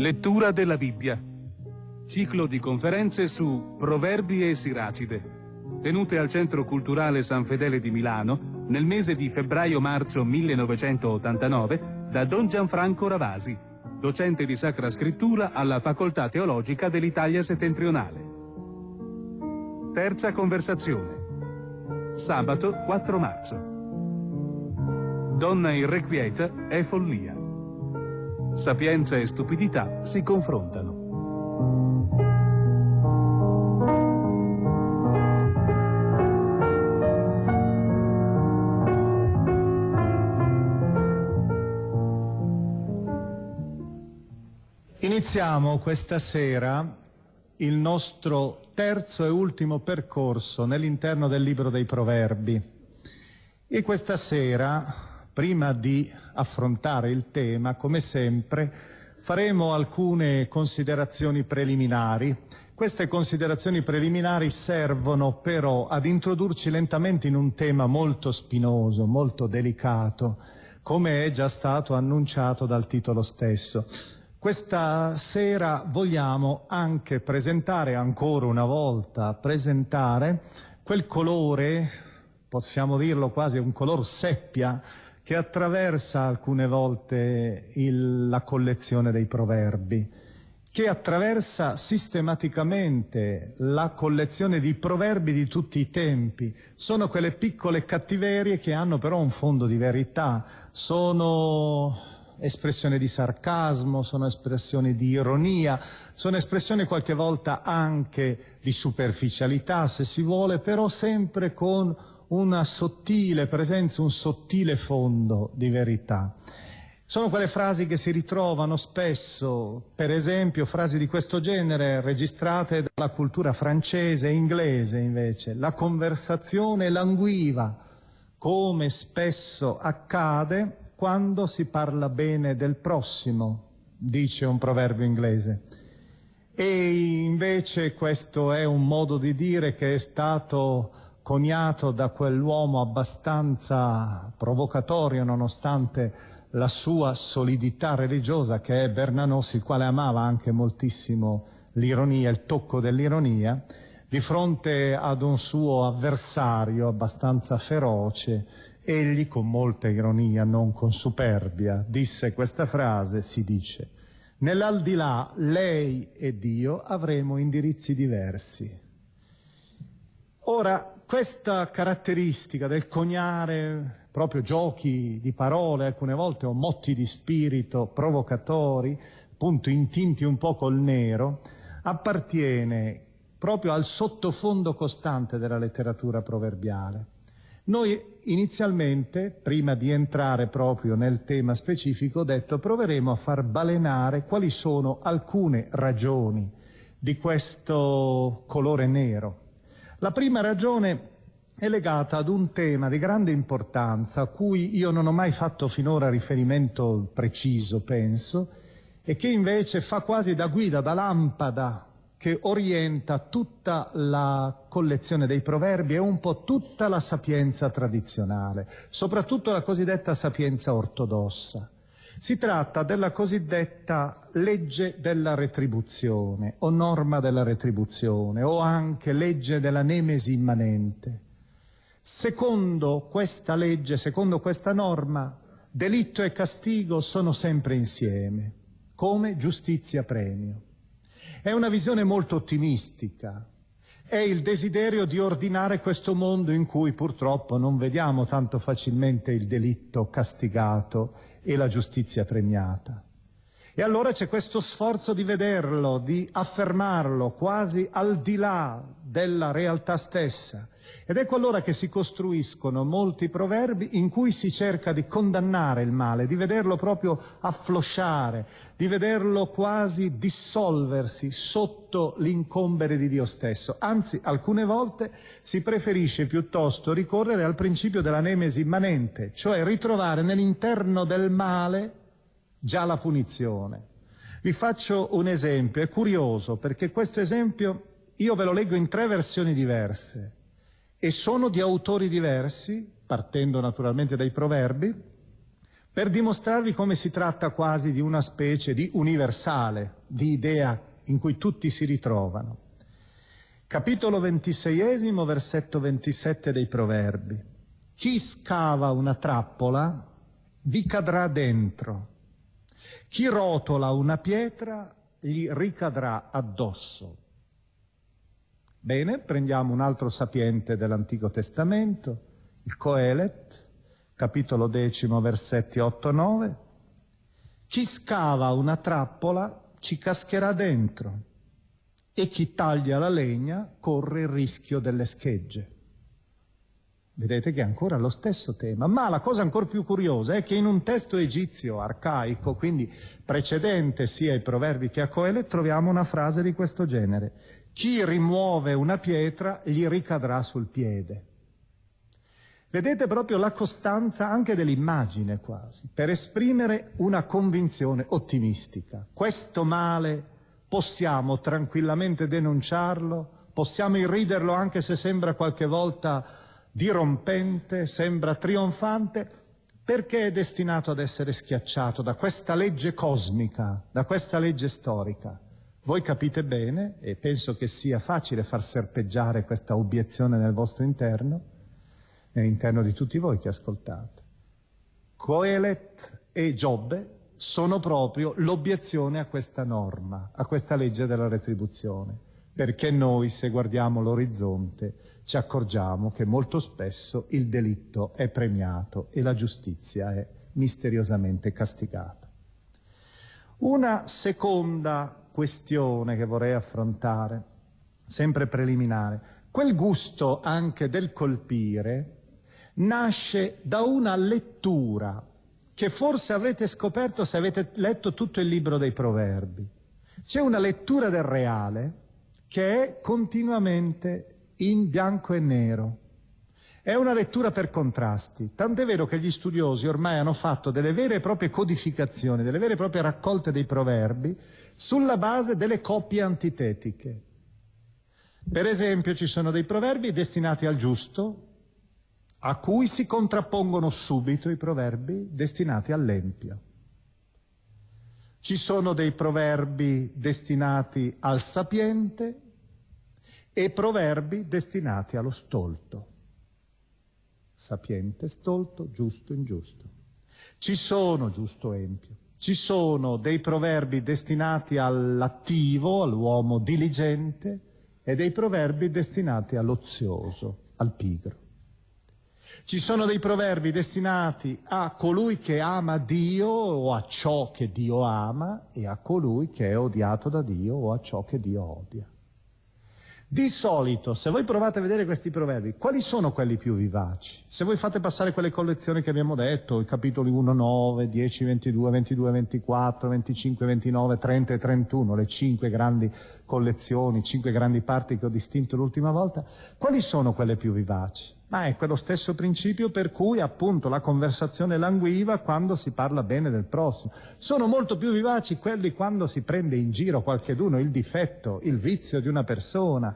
Lettura della Bibbia. Ciclo di conferenze su Proverbi e Siracide, tenute al Centro Culturale San Fedele di Milano nel mese di febbraio-marzo 1989 da Don Gianfranco Ravasi, docente di Sacra Scrittura alla Facoltà Teologica dell'Italia Settentrionale. Terza conversazione. Sabato 4 marzo. Donna irrequieta è follia. Sapienza e stupidità si confrontano. Iniziamo questa sera il nostro terzo e ultimo percorso nell'interno del libro dei Proverbi. E questa sera prima di affrontare il tema, come sempre, faremo alcune considerazioni preliminari. Queste considerazioni preliminari servono però ad introdurci lentamente in un tema molto spinoso, molto delicato, come è già stato annunciato dal titolo stesso. Questa sera vogliamo anche presentare ancora una volta, presentare quel colore, possiamo dirlo quasi un color seppia, che attraversa alcune volte il, la collezione dei proverbi, che attraversa sistematicamente la collezione di proverbi di tutti i tempi. Sono quelle piccole cattiverie che hanno però un fondo di verità, sono espressioni di sarcasmo, sono espressioni di ironia, sono espressioni qualche volta anche di superficialità, se si vuole, però sempre con una sottile presenza, un sottile fondo di verità. Sono quelle frasi che si ritrovano spesso, per esempio frasi di questo genere registrate dalla cultura francese e inglese invece. La conversazione languiva, come spesso accade quando si parla bene del prossimo, dice un proverbio inglese. E invece questo è un modo di dire che è stato coniato da quell'uomo abbastanza provocatorio nonostante la sua solidità religiosa che è Bernanos, il quale amava anche moltissimo l'ironia, il tocco dell'ironia, di fronte ad un suo avversario abbastanza feroce, egli con molta ironia, non con superbia, disse questa frase, si dice, nell'aldilà lei ed io avremo indirizzi diversi. Ora, questa caratteristica del coniare proprio giochi di parole, alcune volte o motti di spirito provocatori, appunto intinti un po' col nero, appartiene proprio al sottofondo costante della letteratura proverbiale. Noi inizialmente, prima di entrare proprio nel tema specifico, ho detto proveremo a far balenare quali sono alcune ragioni di questo colore nero la prima ragione è legata ad un tema di grande importanza a cui io non ho mai fatto finora riferimento preciso, penso, e che invece fa quasi da guida, da lampada che orienta tutta la collezione dei proverbi e un po' tutta la sapienza tradizionale, soprattutto la cosiddetta sapienza ortodossa. Si tratta della cosiddetta legge della retribuzione o norma della retribuzione o anche legge della nemesi immanente. Secondo questa legge, secondo questa norma, delitto e castigo sono sempre insieme, come giustizia premio. È una visione molto ottimistica, è il desiderio di ordinare questo mondo in cui purtroppo non vediamo tanto facilmente il delitto castigato e la giustizia premiata. E allora c'è questo sforzo di vederlo, di affermarlo quasi al di là della realtà stessa, ed ecco allora che si costruiscono molti proverbi in cui si cerca di condannare il male, di vederlo proprio afflosciare, di vederlo quasi dissolversi sotto l'incombere di Dio stesso. Anzi, alcune volte si preferisce piuttosto ricorrere al principio della nemesi immanente, cioè ritrovare nell'interno del male già la punizione. Vi faccio un esempio, è curioso perché questo esempio io ve lo leggo in tre versioni diverse e sono di autori diversi, partendo naturalmente dai proverbi, per dimostrarvi come si tratta quasi di una specie di universale, di idea in cui tutti si ritrovano. Capitolo ventiseiesimo, versetto 27 dei proverbi. Chi scava una trappola vi cadrà dentro. Chi rotola una pietra gli ricadrà addosso. Bene, prendiamo un altro sapiente dell'Antico Testamento, il Coelet, capitolo decimo, versetti 8-9. Chi scava una trappola ci cascherà dentro e chi taglia la legna corre il rischio delle schegge. Vedete che è ancora lo stesso tema, ma la cosa ancora più curiosa è che in un testo egizio arcaico, quindi precedente sia ai proverbi che a Coelet, troviamo una frase di questo genere. Chi rimuove una pietra gli ricadrà sul piede. Vedete proprio la costanza anche dell'immagine quasi, per esprimere una convinzione ottimistica. Questo male possiamo tranquillamente denunciarlo, possiamo irriderlo anche se sembra qualche volta dirompente, sembra trionfante, perché è destinato ad essere schiacciato da questa legge cosmica, da questa legge storica. Voi capite bene, e penso che sia facile far serpeggiare questa obiezione nel vostro interno, nell'interno di tutti voi che ascoltate. Coelet e Giobbe sono proprio l'obiezione a questa norma, a questa legge della retribuzione, perché noi se guardiamo l'orizzonte ci accorgiamo che molto spesso il delitto è premiato e la giustizia è misteriosamente castigata. Una seconda questione che vorrei affrontare, sempre preliminare. Quel gusto anche del colpire nasce da una lettura che forse avrete scoperto se avete letto tutto il libro dei proverbi. C'è una lettura del reale che è continuamente in bianco e nero. È una lettura per contrasti, tant'è vero che gli studiosi ormai hanno fatto delle vere e proprie codificazioni, delle vere e proprie raccolte dei proverbi, sulla base delle coppie antitetiche. Per esempio ci sono dei proverbi destinati al giusto, a cui si contrappongono subito i proverbi destinati all'empio. Ci sono dei proverbi destinati al sapiente e proverbi destinati allo stolto. Sapiente, stolto, giusto, ingiusto. Ci sono, giusto, empio, ci sono dei proverbi destinati all'attivo, all'uomo diligente, e dei proverbi destinati all'ozioso, al pigro. Ci sono dei proverbi destinati a colui che ama Dio o a ciò che Dio ama e a colui che è odiato da Dio o a ciò che Dio odia. Di solito, se voi provate a vedere questi proverbi, quali sono quelli più vivaci? Se voi fate passare quelle collezioni che abbiamo detto, i capitoli 1, 9, 10, 22, 22, 24, 25, 29, 30 e 31, le cinque grandi collezioni, cinque grandi parti che ho distinto l'ultima volta, quali sono quelle più vivaci? Ma è quello stesso principio per cui appunto la conversazione languiva quando si parla bene del prossimo. Sono molto più vivaci quelli quando si prende in giro qualcheduno il difetto, il vizio di una persona,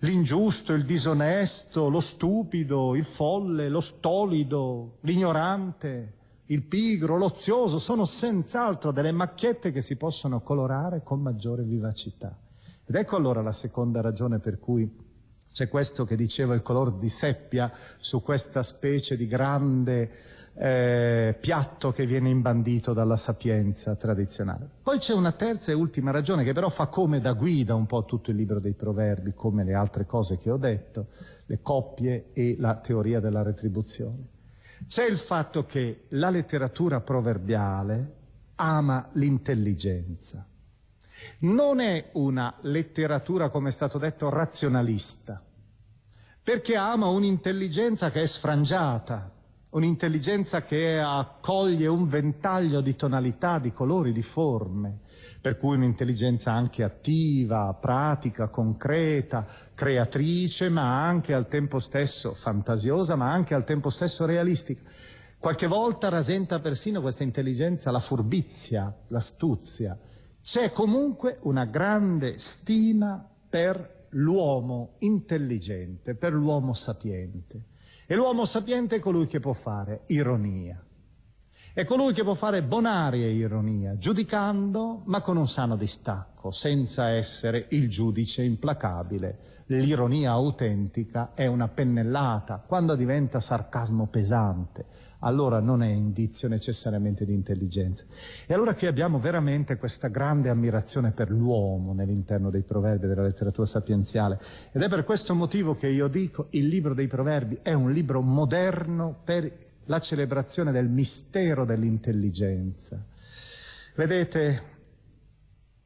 l'ingiusto, il disonesto, lo stupido, il folle, lo stolido, l'ignorante, il pigro, l'ozioso, sono senz'altro delle macchiette che si possono colorare con maggiore vivacità. Ed ecco allora la seconda ragione per cui c'è questo che diceva il color di seppia su questa specie di grande eh, piatto che viene imbandito dalla sapienza tradizionale. Poi c'è una terza e ultima ragione che però fa come da guida un po' tutto il libro dei proverbi, come le altre cose che ho detto, le coppie e la teoria della retribuzione. C'è il fatto che la letteratura proverbiale ama l'intelligenza non è una letteratura, come è stato detto, razionalista, perché ama un'intelligenza che è sfrangiata, un'intelligenza che accoglie un ventaglio di tonalità, di colori, di forme, per cui un'intelligenza anche attiva, pratica, concreta, creatrice, ma anche al tempo stesso fantasiosa, ma anche al tempo stesso realistica. Qualche volta rasenta persino questa intelligenza la furbizia, l'astuzia, c'è comunque una grande stima per l'uomo intelligente, per l'uomo sapiente. E l'uomo sapiente è colui che può fare ironia. È colui che può fare bonaria ironia, giudicando ma con un sano distacco, senza essere il giudice implacabile. L'ironia autentica è una pennellata, quando diventa sarcasmo pesante, allora non è indizio necessariamente di intelligenza. E allora qui abbiamo veramente questa grande ammirazione per l'uomo nell'interno dei proverbi della letteratura sapienziale. Ed è per questo motivo che io dico il libro dei proverbi è un libro moderno per la celebrazione del mistero dell'intelligenza. Vedete,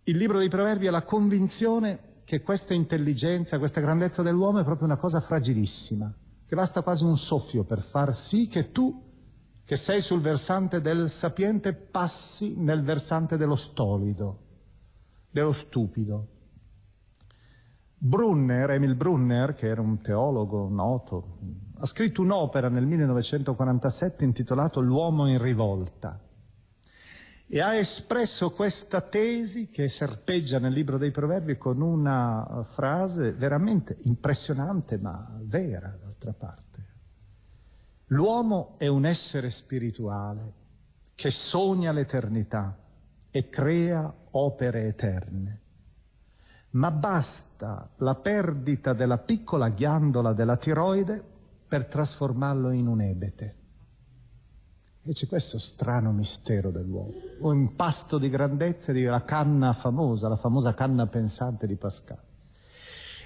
il libro dei proverbi è la convinzione che questa intelligenza, questa grandezza dell'uomo è proprio una cosa fragilissima, che basta quasi un soffio per far sì che tu che sei sul versante del sapiente passi nel versante dello stolido, dello stupido. Brunner, Emil Brunner, che era un teologo noto, ha scritto un'opera nel 1947 intitolato L'uomo in rivolta e ha espresso questa tesi che serpeggia nel libro dei proverbi con una frase veramente impressionante ma vera d'altra parte. L'uomo è un essere spirituale che sogna l'eternità e crea opere eterne. Ma basta la perdita della piccola ghiandola della tiroide per trasformarlo in un ebete. E c'è questo strano mistero dell'uomo, un impasto di grandezza di la canna famosa, la famosa canna pensante di Pascal.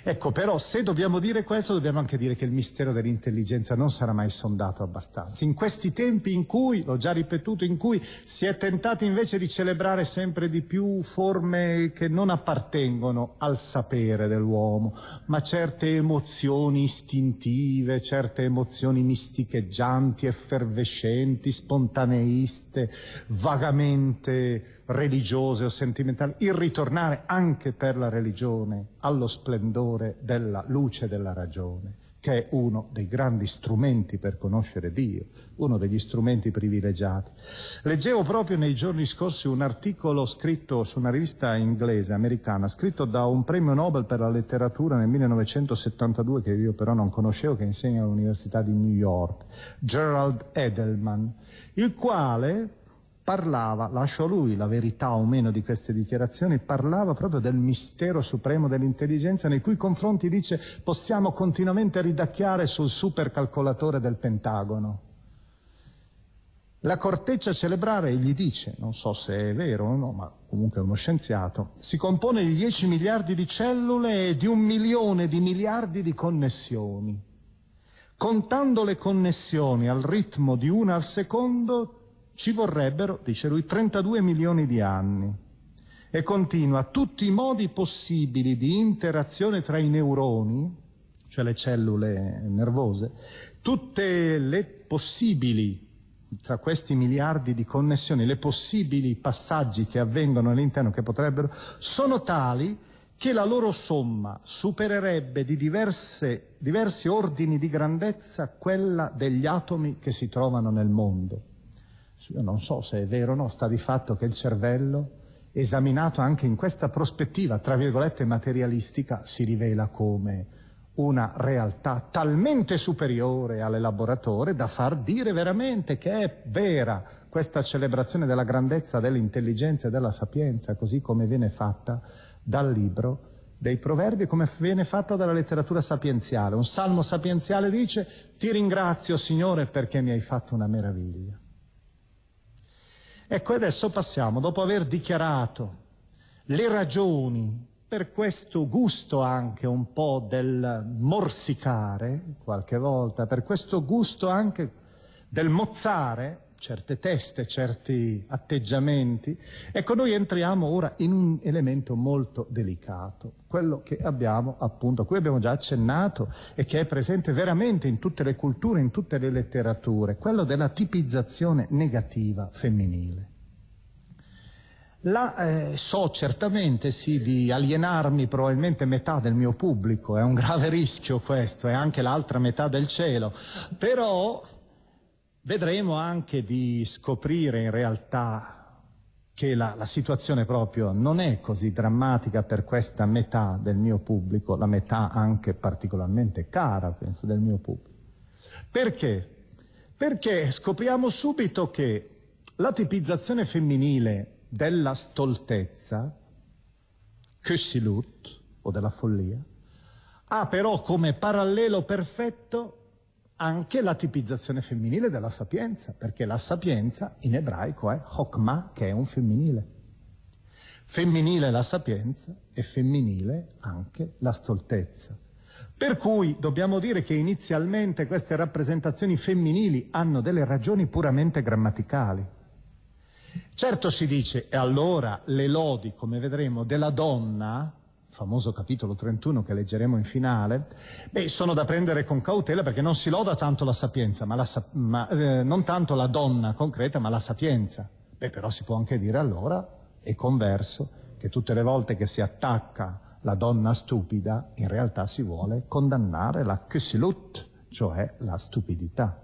Ecco, però se dobbiamo dire questo, dobbiamo anche dire che il mistero dell'intelligenza non sarà mai sondato abbastanza. In questi tempi in cui, l'ho già ripetuto, in cui si è tentati invece di celebrare sempre di più forme che non appartengono al sapere dell'uomo, ma certe emozioni istintive, certe emozioni misticheggianti, effervescenti, spontaneiste, vagamente religiose o sentimentali, il ritornare anche per la religione allo splendore della luce della ragione, che è uno dei grandi strumenti per conoscere Dio, uno degli strumenti privilegiati. Leggevo proprio nei giorni scorsi un articolo scritto su una rivista inglese, americana, scritto da un premio Nobel per la letteratura nel 1972, che io però non conoscevo, che insegna all'Università di New York, Gerald Edelman, il quale parlava, lascio a lui la verità o meno di queste dichiarazioni, parlava proprio del mistero supremo dell'intelligenza nei cui confronti dice possiamo continuamente ridacchiare sul supercalcolatore del Pentagono. La corteccia cerebrale, gli dice, non so se è vero o no, ma comunque è uno scienziato, si compone di 10 miliardi di cellule e di un milione di miliardi di connessioni. Contando le connessioni al ritmo di una al secondo, ci vorrebbero, dice lui, 32 milioni di anni. E continua, tutti i modi possibili di interazione tra i neuroni, cioè le cellule nervose, tutte le possibili, tra questi miliardi di connessioni, le possibili passaggi che avvengono all'interno, che potrebbero, sono tali che la loro somma supererebbe di diverse, diversi ordini di grandezza quella degli atomi che si trovano nel mondo. Io non so se è vero o no, sta di fatto che il cervello, esaminato anche in questa prospettiva, tra virgolette, materialistica, si rivela come una realtà talmente superiore all'elaboratore da far dire veramente che è vera questa celebrazione della grandezza dell'intelligenza e della sapienza, così come viene fatta dal libro dei proverbi come viene fatta dalla letteratura sapienziale. Un salmo sapienziale dice ti ringrazio Signore perché mi hai fatto una meraviglia. Ecco, adesso passiamo, dopo aver dichiarato le ragioni per questo gusto anche un po' del morsicare, qualche volta, per questo gusto anche del mozzare, certe teste, certi atteggiamenti. Ecco, noi entriamo ora in un elemento molto delicato, quello che abbiamo appunto, a cui abbiamo già accennato e che è presente veramente in tutte le culture, in tutte le letterature, quello della tipizzazione negativa femminile. La, eh, so certamente sì di alienarmi probabilmente metà del mio pubblico, è un grave rischio questo, è anche l'altra metà del cielo, però Vedremo anche di scoprire in realtà che la, la, situazione proprio non è così drammatica per questa metà del mio pubblico, la metà anche particolarmente cara, penso, del mio pubblico. Perché? Perché scopriamo subito che la tipizzazione femminile della stoltezza, Kössilut, o della follia, ha però come parallelo perfetto anche la tipizzazione femminile della sapienza, perché la sapienza in ebraico è chokmah, che è un femminile. Femminile la sapienza e femminile anche la stoltezza. Per cui dobbiamo dire che inizialmente queste rappresentazioni femminili hanno delle ragioni puramente grammaticali. Certo si dice, e allora le lodi, come vedremo, della donna famoso capitolo 31 che leggeremo in finale, beh, sono da prendere con cautela perché non si loda tanto la sapienza, ma la, ma, eh, non tanto la donna concreta, ma la sapienza. Beh, però si può anche dire allora, e converso, che tutte le volte che si attacca la donna stupida, in realtà si vuole condannare la Küsilut, cioè la stupidità.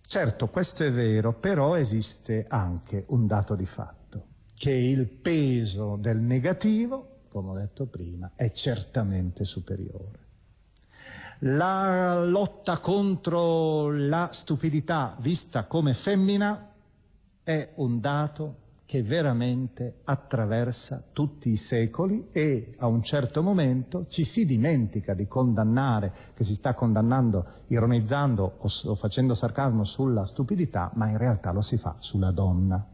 Certo, questo è vero, però esiste anche un dato di fatto, che il peso del negativo come ho detto prima, è certamente superiore. La lotta contro la stupidità vista come femmina è un dato che veramente attraversa tutti i secoli e a un certo momento ci si dimentica di condannare, che si sta condannando, ironizzando o, facendo sarcasmo sulla stupidità, ma in realtà lo si fa sulla donna.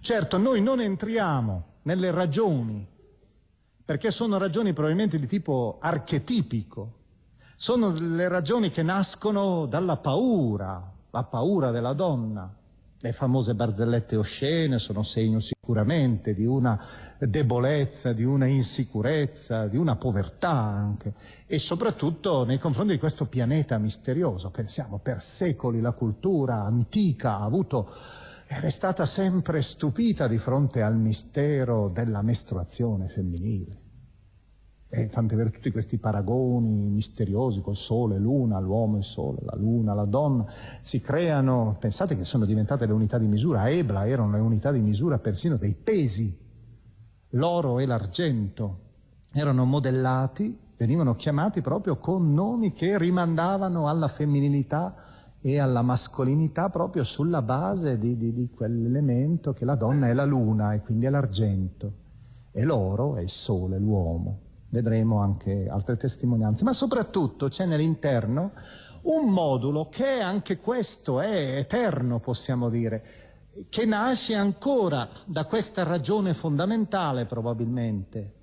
Certo, noi non entriamo nelle ragioni perché sono ragioni probabilmente di tipo archetipico, sono le ragioni che nascono dalla paura, la paura della donna. Le famose barzellette oscene sono segno sicuramente di una debolezza, di una insicurezza, di una povertà anche e soprattutto nei confronti di questo pianeta misterioso. Pensiamo, per secoli la cultura antica ha avuto era stata sempre stupita di fronte al mistero della mestruazione femminile. E tante per tutti questi paragoni misteriosi col sole, luna, l'uomo il sole, la luna, la donna, si creano, pensate che sono diventate le unità di misura, a Ebla erano le unità di misura persino dei pesi, l'oro e l'argento erano modellati, venivano chiamati proprio con nomi che rimandavano alla femminilità e alla mascolinità proprio sulla base di, di, di quell'elemento che la donna è la luna e quindi è l'argento e l'oro è il sole, l'uomo. Vedremo anche altre testimonianze, ma soprattutto c'è nell'interno un modulo che anche questo è eterno, possiamo dire, che nasce ancora da questa ragione fondamentale probabilmente,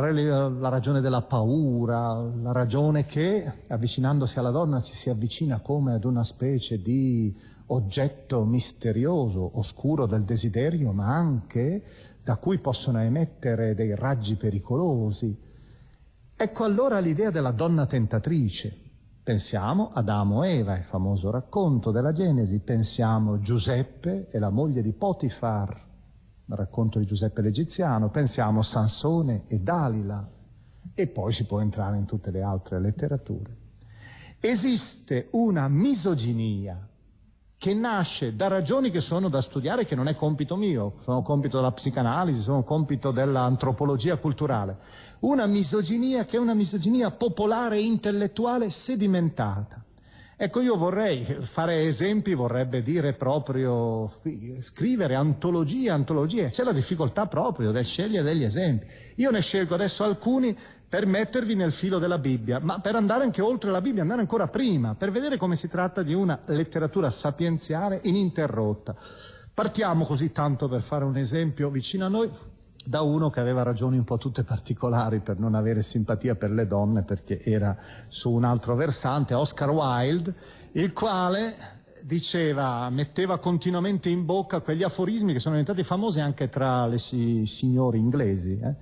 la, la, ragione della paura, la ragione che avvicinandosi alla donna ci si avvicina come ad una specie di oggetto misterioso, oscuro del desiderio, ma anche da cui possono emettere dei raggi pericolosi. Ecco allora l'idea della donna tentatrice. Pensiamo Adamo e Eva, il famoso racconto della Genesi, pensiamo Giuseppe e la moglie di Potifar, racconto di Giuseppe l'Egiziano, pensiamo Sansone e Dalila e poi si può entrare in tutte le altre letterature. Esiste una misoginia che nasce da ragioni che sono da studiare, che non è compito mio, sono compito della psicanalisi, sono compito dell'antropologia culturale. Una misoginia che è una misoginia popolare e intellettuale sedimentata. Ecco, io vorrei fare esempi, vorrebbe dire proprio scrivere antologie, antologie. C'è la difficoltà proprio del scegliere degli esempi. Io ne scelgo adesso alcuni per mettervi nel filo della Bibbia, ma per andare anche oltre la Bibbia, andare ancora prima, per vedere come si tratta di una letteratura sapienziale ininterrotta. Partiamo così tanto per fare un esempio vicino a noi da uno che aveva ragioni un po' tutte particolari per non avere simpatia per le donne perché era su un altro versante, Oscar Wilde, il quale diceva, metteva continuamente in bocca quegli aforismi che sono diventati famosi anche tra le si, signori inglesi. Eh?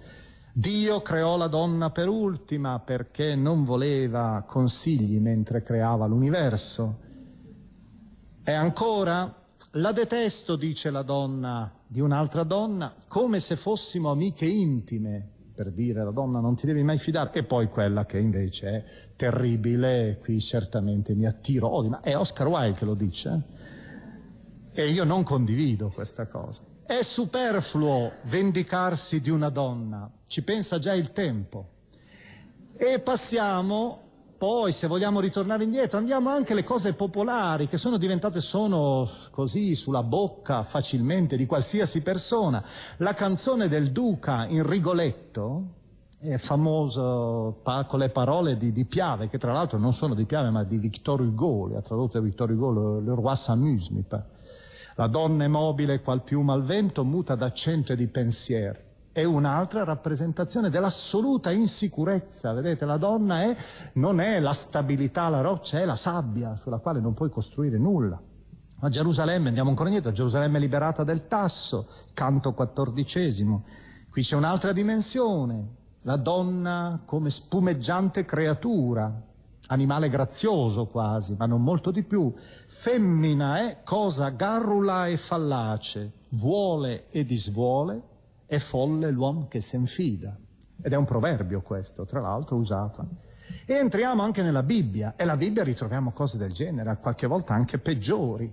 Dio creò la donna per ultima perché non voleva consigli mentre creava l'universo. E ancora, la detesto, dice la donna di un'altra donna, come se fossimo amiche intime, per dire la donna non ti devi mai fidare, e poi quella che invece è terribile, qui certamente mi attiro odio, ma è Oscar Wilde che lo dice, eh? e io non condivido questa cosa. È superfluo vendicarsi di una donna, ci pensa già il tempo. E passiamo poi, se vogliamo ritornare indietro, andiamo anche alle cose popolari che sono diventate, sono così sulla bocca facilmente di qualsiasi persona. La canzone del Duca in Rigoletto, è famoso pa- con le parole di, di, Piave, che tra l'altro non sono di Piave ma di Victor Hugo, le ha tradotto Victor Hugo, le, le roi s'amuse, mi pare. La donna è mobile qual piuma al vento, muta d'accento e di pensiero. È un'altra rappresentazione dell'assoluta insicurezza. Vedete, la donna è, non è la stabilità, la roccia, è la sabbia sulla quale non puoi costruire nulla. A Gerusalemme, andiamo ancora indietro, a Gerusalemme liberata del tasso, canto quattordicesimo. Qui c'è un'altra dimensione, la donna come spumeggiante creatura, animale grazioso quasi, ma non molto di più. Femmina è cosa garrula e fallace, vuole e disvuole, è folle l'uomo che se infida. Ed è un proverbio questo, tra l'altro usato. E entriamo anche nella Bibbia, e la Bibbia ritroviamo cose del genere, qualche volta anche peggiori.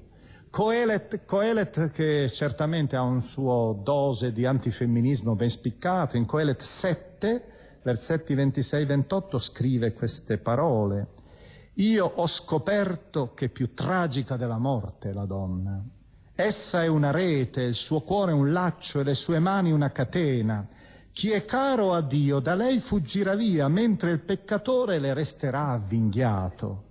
Coelet, Coelet, che certamente ha un suo dose di antifemminismo ben spiccato, in Coelet 7 versetti 26-28 scrive queste parole. Io ho scoperto che più tragica della morte è la donna. Essa è una rete, il suo cuore un laccio e le sue mani una catena. Chi è caro a Dio da lei fuggirà via, mentre il peccatore le resterà avvinghiato.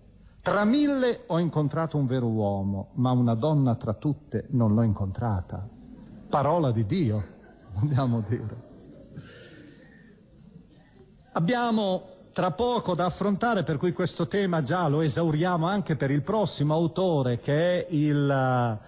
Tra mille ho incontrato un vero uomo, ma una donna tra tutte non l'ho incontrata. Parola di Dio, dobbiamo dire. Abbiamo tra poco da affrontare, per cui questo tema già lo esauriamo anche per il prossimo autore che è il,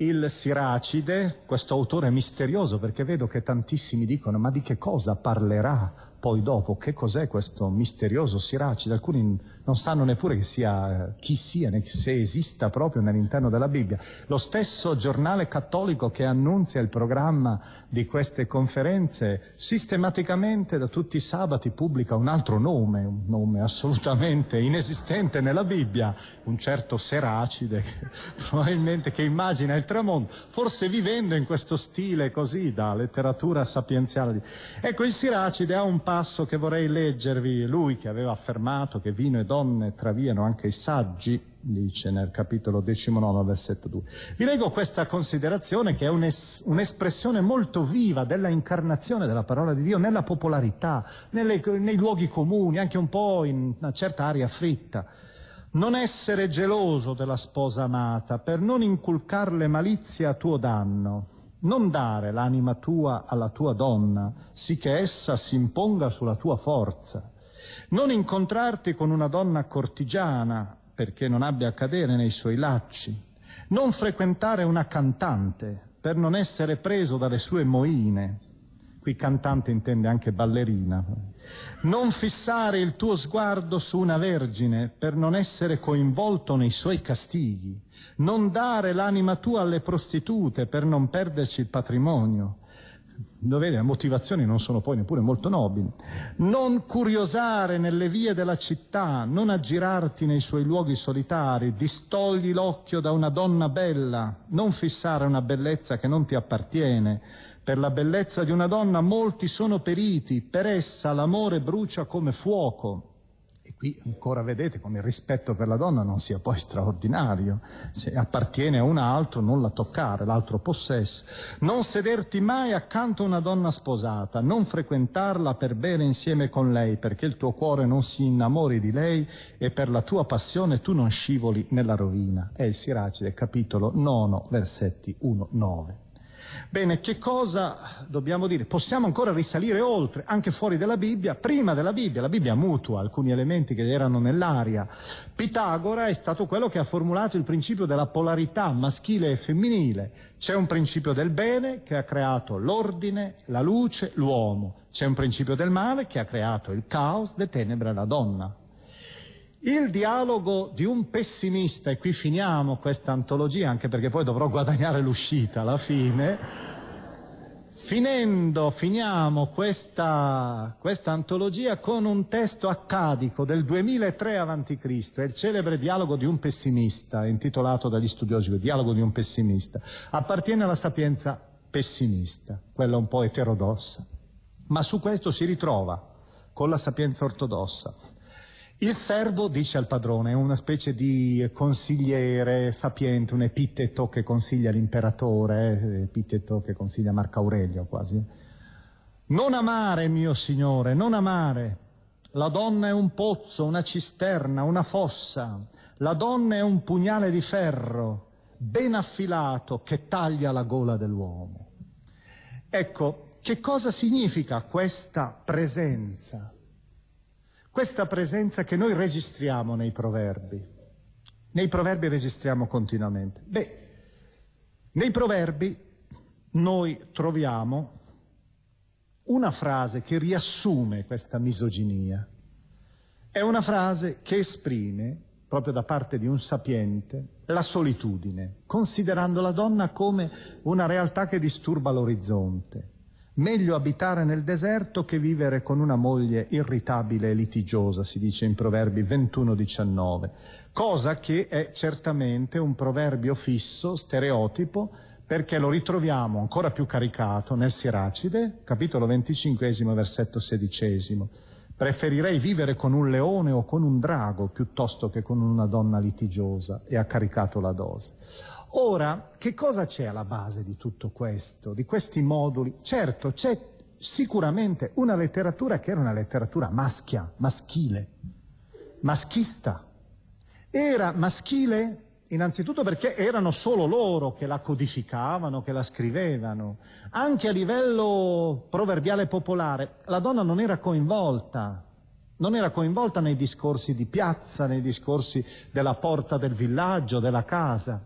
il Siracide, questo autore misterioso perché vedo che tantissimi dicono ma di che cosa parlerà poi dopo? Che cos'è questo misterioso Siracide, alcuni non sanno neppure sia, chi sia, se esista proprio nell'interno della Bibbia. Lo stesso giornale cattolico che annunzia il programma di queste conferenze sistematicamente da tutti i sabati pubblica un altro nome, un nome assolutamente inesistente nella Bibbia, un certo Seracide, probabilmente che immagina il tramonto, forse vivendo in questo stile così da letteratura sapienziale. Ecco, il Siracide ha un passo che vorrei leggervi, lui che aveva affermato che vino e donne traviano anche i saggi, dice nel capitolo 19, versetto 2. Vi leggo questa considerazione che è un'es- un'espressione molto viva della incarnazione della parola di Dio nella popolarità, nelle, nei luoghi comuni, anche un po' in una certa aria fritta. Non essere geloso della sposa amata per non inculcarle malizia a tuo danno non dare l'anima tua alla tua donna, sì che essa si imponga sulla tua forza. Non incontrarti con una donna cortigiana, perché non abbia a cadere nei suoi lacci. Non frequentare una cantante, per non essere preso dalle sue moine. Qui cantante intende anche ballerina. Non fissare il tuo sguardo su una vergine, per non essere coinvolto nei suoi castighi non dare l'anima tua alle prostitute per non perderci il patrimonio, dove le motivazioni non sono poi neppure molto nobili. Non curiosare nelle vie della città, non aggirarti nei suoi luoghi solitari, distogli l'occhio da una donna bella, non fissare una bellezza che non ti appartiene. Per la bellezza di una donna molti sono periti, per essa l'amore brucia come fuoco. Qui ancora vedete come il rispetto per la donna non sia poi straordinario. Se appartiene a un altro, non la toccare, l'altro possesso. Non sederti mai accanto a una donna sposata, non frequentarla per bere insieme con lei, perché il tuo cuore non si innamori di lei e per la tua passione tu non scivoli nella rovina. È il Siracide, capitolo 9, versetti 1-9. Bene, che cosa dobbiamo dire? Possiamo ancora risalire oltre, anche fuori dalla Bibbia, prima della Bibbia. La Bibbia mutua alcuni elementi che erano nell'aria. Pitagora è stato quello che ha formulato il principio della polarità maschile e femminile. C'è un principio del bene che ha creato l'ordine, la luce, l'uomo. C'è un principio del male che ha creato il caos, le tenebre la donna. Il dialogo di un pessimista, e qui finiamo questa antologia, anche perché poi dovrò guadagnare l'uscita alla fine, finendo, finiamo questa, questa antologia con un testo accadico del 2003 a.C., è il celebre dialogo di un pessimista, intitolato dagli studiosi Dialogo di un pessimista. Appartiene alla sapienza pessimista, quella un po' eterodossa, ma su questo si ritrova con la sapienza ortodossa. Il servo dice al padrone, una specie di consigliere sapiente, un epiteto che consiglia l'imperatore, eh, epiteto che consiglia Marco Aurelio quasi. Non amare, mio signore, non amare. La donna è un pozzo, una cisterna, una fossa. La donna è un pugnale di ferro, ben affilato, che taglia la gola dell'uomo. Ecco, che cosa significa questa presenza? Questa presenza che noi registriamo nei proverbi. Nei proverbi registriamo continuamente. Beh, nei proverbi noi troviamo una frase che riassume questa misoginia. È una frase che esprime, proprio da parte di un sapiente, la solitudine, considerando la donna come una realtà che disturba l'orizzonte Meglio abitare nel deserto che vivere con una moglie irritabile e litigiosa, si dice in Proverbi 21-19, cosa che è certamente un proverbio fisso, stereotipo, perché lo ritroviamo ancora più caricato nel Siracide, capitolo 25, versetto 16. Preferirei vivere con un leone o con un drago piuttosto che con una donna litigiosa e ha caricato la dose. Ora, che cosa c'è alla base di tutto questo, di questi moduli? Certo, c'è sicuramente una letteratura che era una letteratura maschia, maschile, maschista. Era maschile innanzitutto perché erano solo loro che la codificavano, che la scrivevano. Anche a livello proverbiale popolare, la donna non era coinvolta, non era coinvolta nei discorsi di piazza, nei discorsi della porta del villaggio, della casa.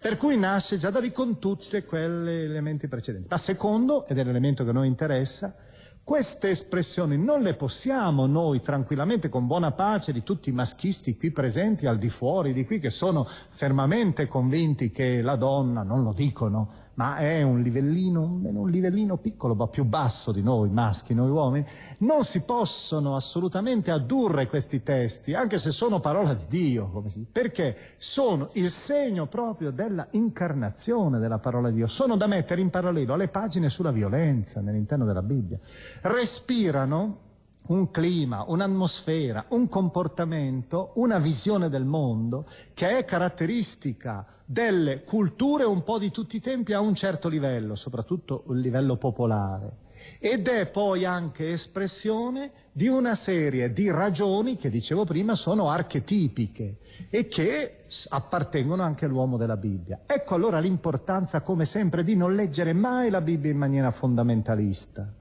Per cui nasce già da lì con tutti quegli elementi precedenti. Ma secondo, ed è l'elemento che a noi interessa, queste espressioni non le possiamo noi tranquillamente, con buona pace di tutti i maschisti qui presenti al di fuori di qui, che sono fermamente convinti che la donna, non lo dicono, ma è un livellino, un livellino piccolo, ma più basso di noi maschi, noi uomini, non si possono assolutamente addurre questi testi, anche se sono parola di Dio, perché sono il segno proprio della incarnazione della parola di Dio, sono da mettere in parallelo alle pagine sulla violenza nell'interno della Bibbia, respirano un clima, un'atmosfera, un comportamento, una visione del mondo che è caratteristica delle culture un po' di tutti i tempi a un certo livello, soprattutto il livello popolare. Ed è poi anche espressione di una serie di ragioni che, dicevo prima, sono archetipiche e che appartengono anche all'uomo della Bibbia. Ecco allora l'importanza, come sempre, di non leggere mai la Bibbia in maniera fondamentalista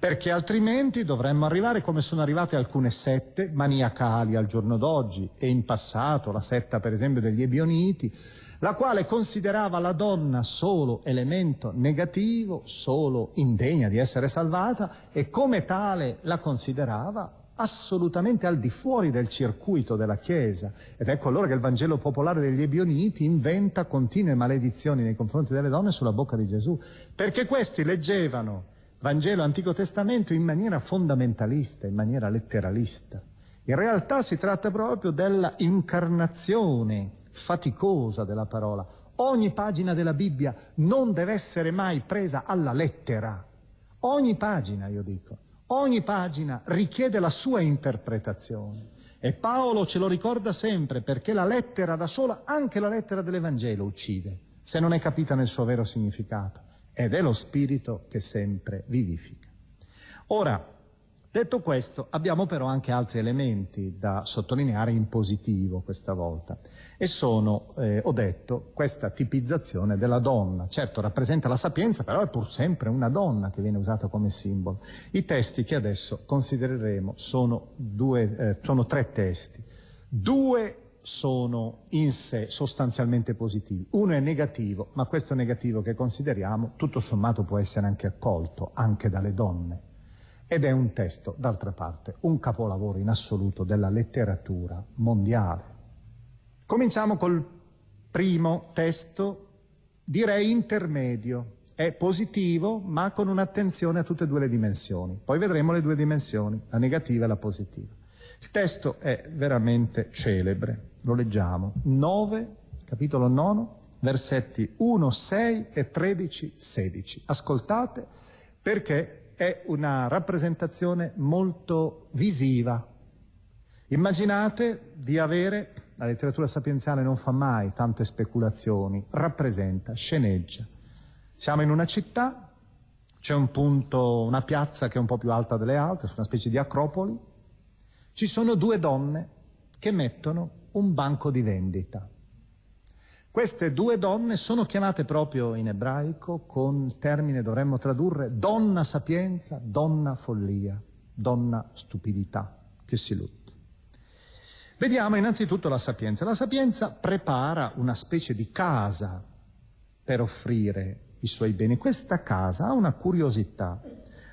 perché altrimenti dovremmo arrivare come sono arrivate alcune sette maniacali al giorno d'oggi e in passato, la setta per esempio degli Ebioniti, la quale considerava la donna solo elemento negativo, solo indegna di essere salvata e come tale la considerava assolutamente al di fuori del circuito della Chiesa. Ed ecco allora che il Vangelo popolare degli Ebioniti inventa continue maledizioni nei confronti delle donne sulla bocca di Gesù, perché questi leggevano Vangelo Antico Testamento in maniera fondamentalista, in maniera letteralista. In realtà si tratta proprio della incarnazione faticosa della parola. Ogni pagina della Bibbia non deve essere mai presa alla lettera. Ogni pagina, io dico, ogni pagina richiede la sua interpretazione. E Paolo ce lo ricorda sempre perché la lettera da sola, anche la lettera dell'Evangelo, uccide, se non è capita nel suo vero significato. Ed è lo Spirito che sempre vivifica. Ora, Detto questo, abbiamo però anche altri elementi da sottolineare in positivo questa volta e sono, eh, ho detto, questa tipizzazione della donna. Certo, rappresenta la sapienza, però è pur sempre una donna che viene usata come simbolo. I testi che adesso considereremo sono, due, eh, sono tre testi. Due sono in sé sostanzialmente positivi. Uno è negativo, ma questo negativo che consideriamo tutto sommato può essere anche accolto, anche dalle donne ed è un testo, d'altra parte, un capolavoro in assoluto della letteratura mondiale. Cominciamo col primo testo, direi intermedio. È positivo, ma con un'attenzione a tutte e due le dimensioni. Poi vedremo le due dimensioni, la negativa e la positiva. Il testo è veramente celebre, lo leggiamo. 9, capitolo 9, versetti 1, 6 e 13, 16. Ascoltate perché è una rappresentazione molto visiva. Immaginate di avere, la letteratura sapienziale non fa mai tante speculazioni, rappresenta, sceneggia. Siamo in una città, c'è un punto, una piazza che è un po' più alta delle altre, su una specie di acropoli, ci sono due donne che mettono un banco di vendita. Queste due donne sono chiamate proprio in ebraico con il termine dovremmo tradurre donna sapienza, donna follia, donna stupidità che si lutta. Vediamo innanzitutto la sapienza. La sapienza prepara una specie di casa per offrire i suoi beni. Questa casa ha una curiosità,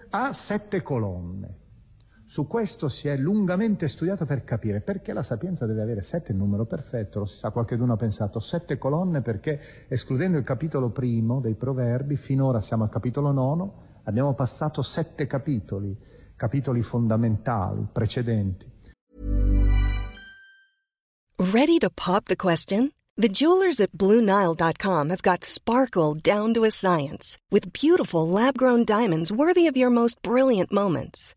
ha sette colonne. Su questo si è lungamente studiato per capire perché la sapienza deve avere sette, il numero perfetto, lo si sa, qualcuno ha pensato sette colonne perché escludendo il capitolo primo dei proverbi, finora siamo al capitolo nono, abbiamo passato sette capitoli, capitoli fondamentali, precedenti. Ready to pop the question? The jewelers at BlueNile.com have got sparkle down to a science with beautiful lab-grown diamonds worthy of your most brilliant moments.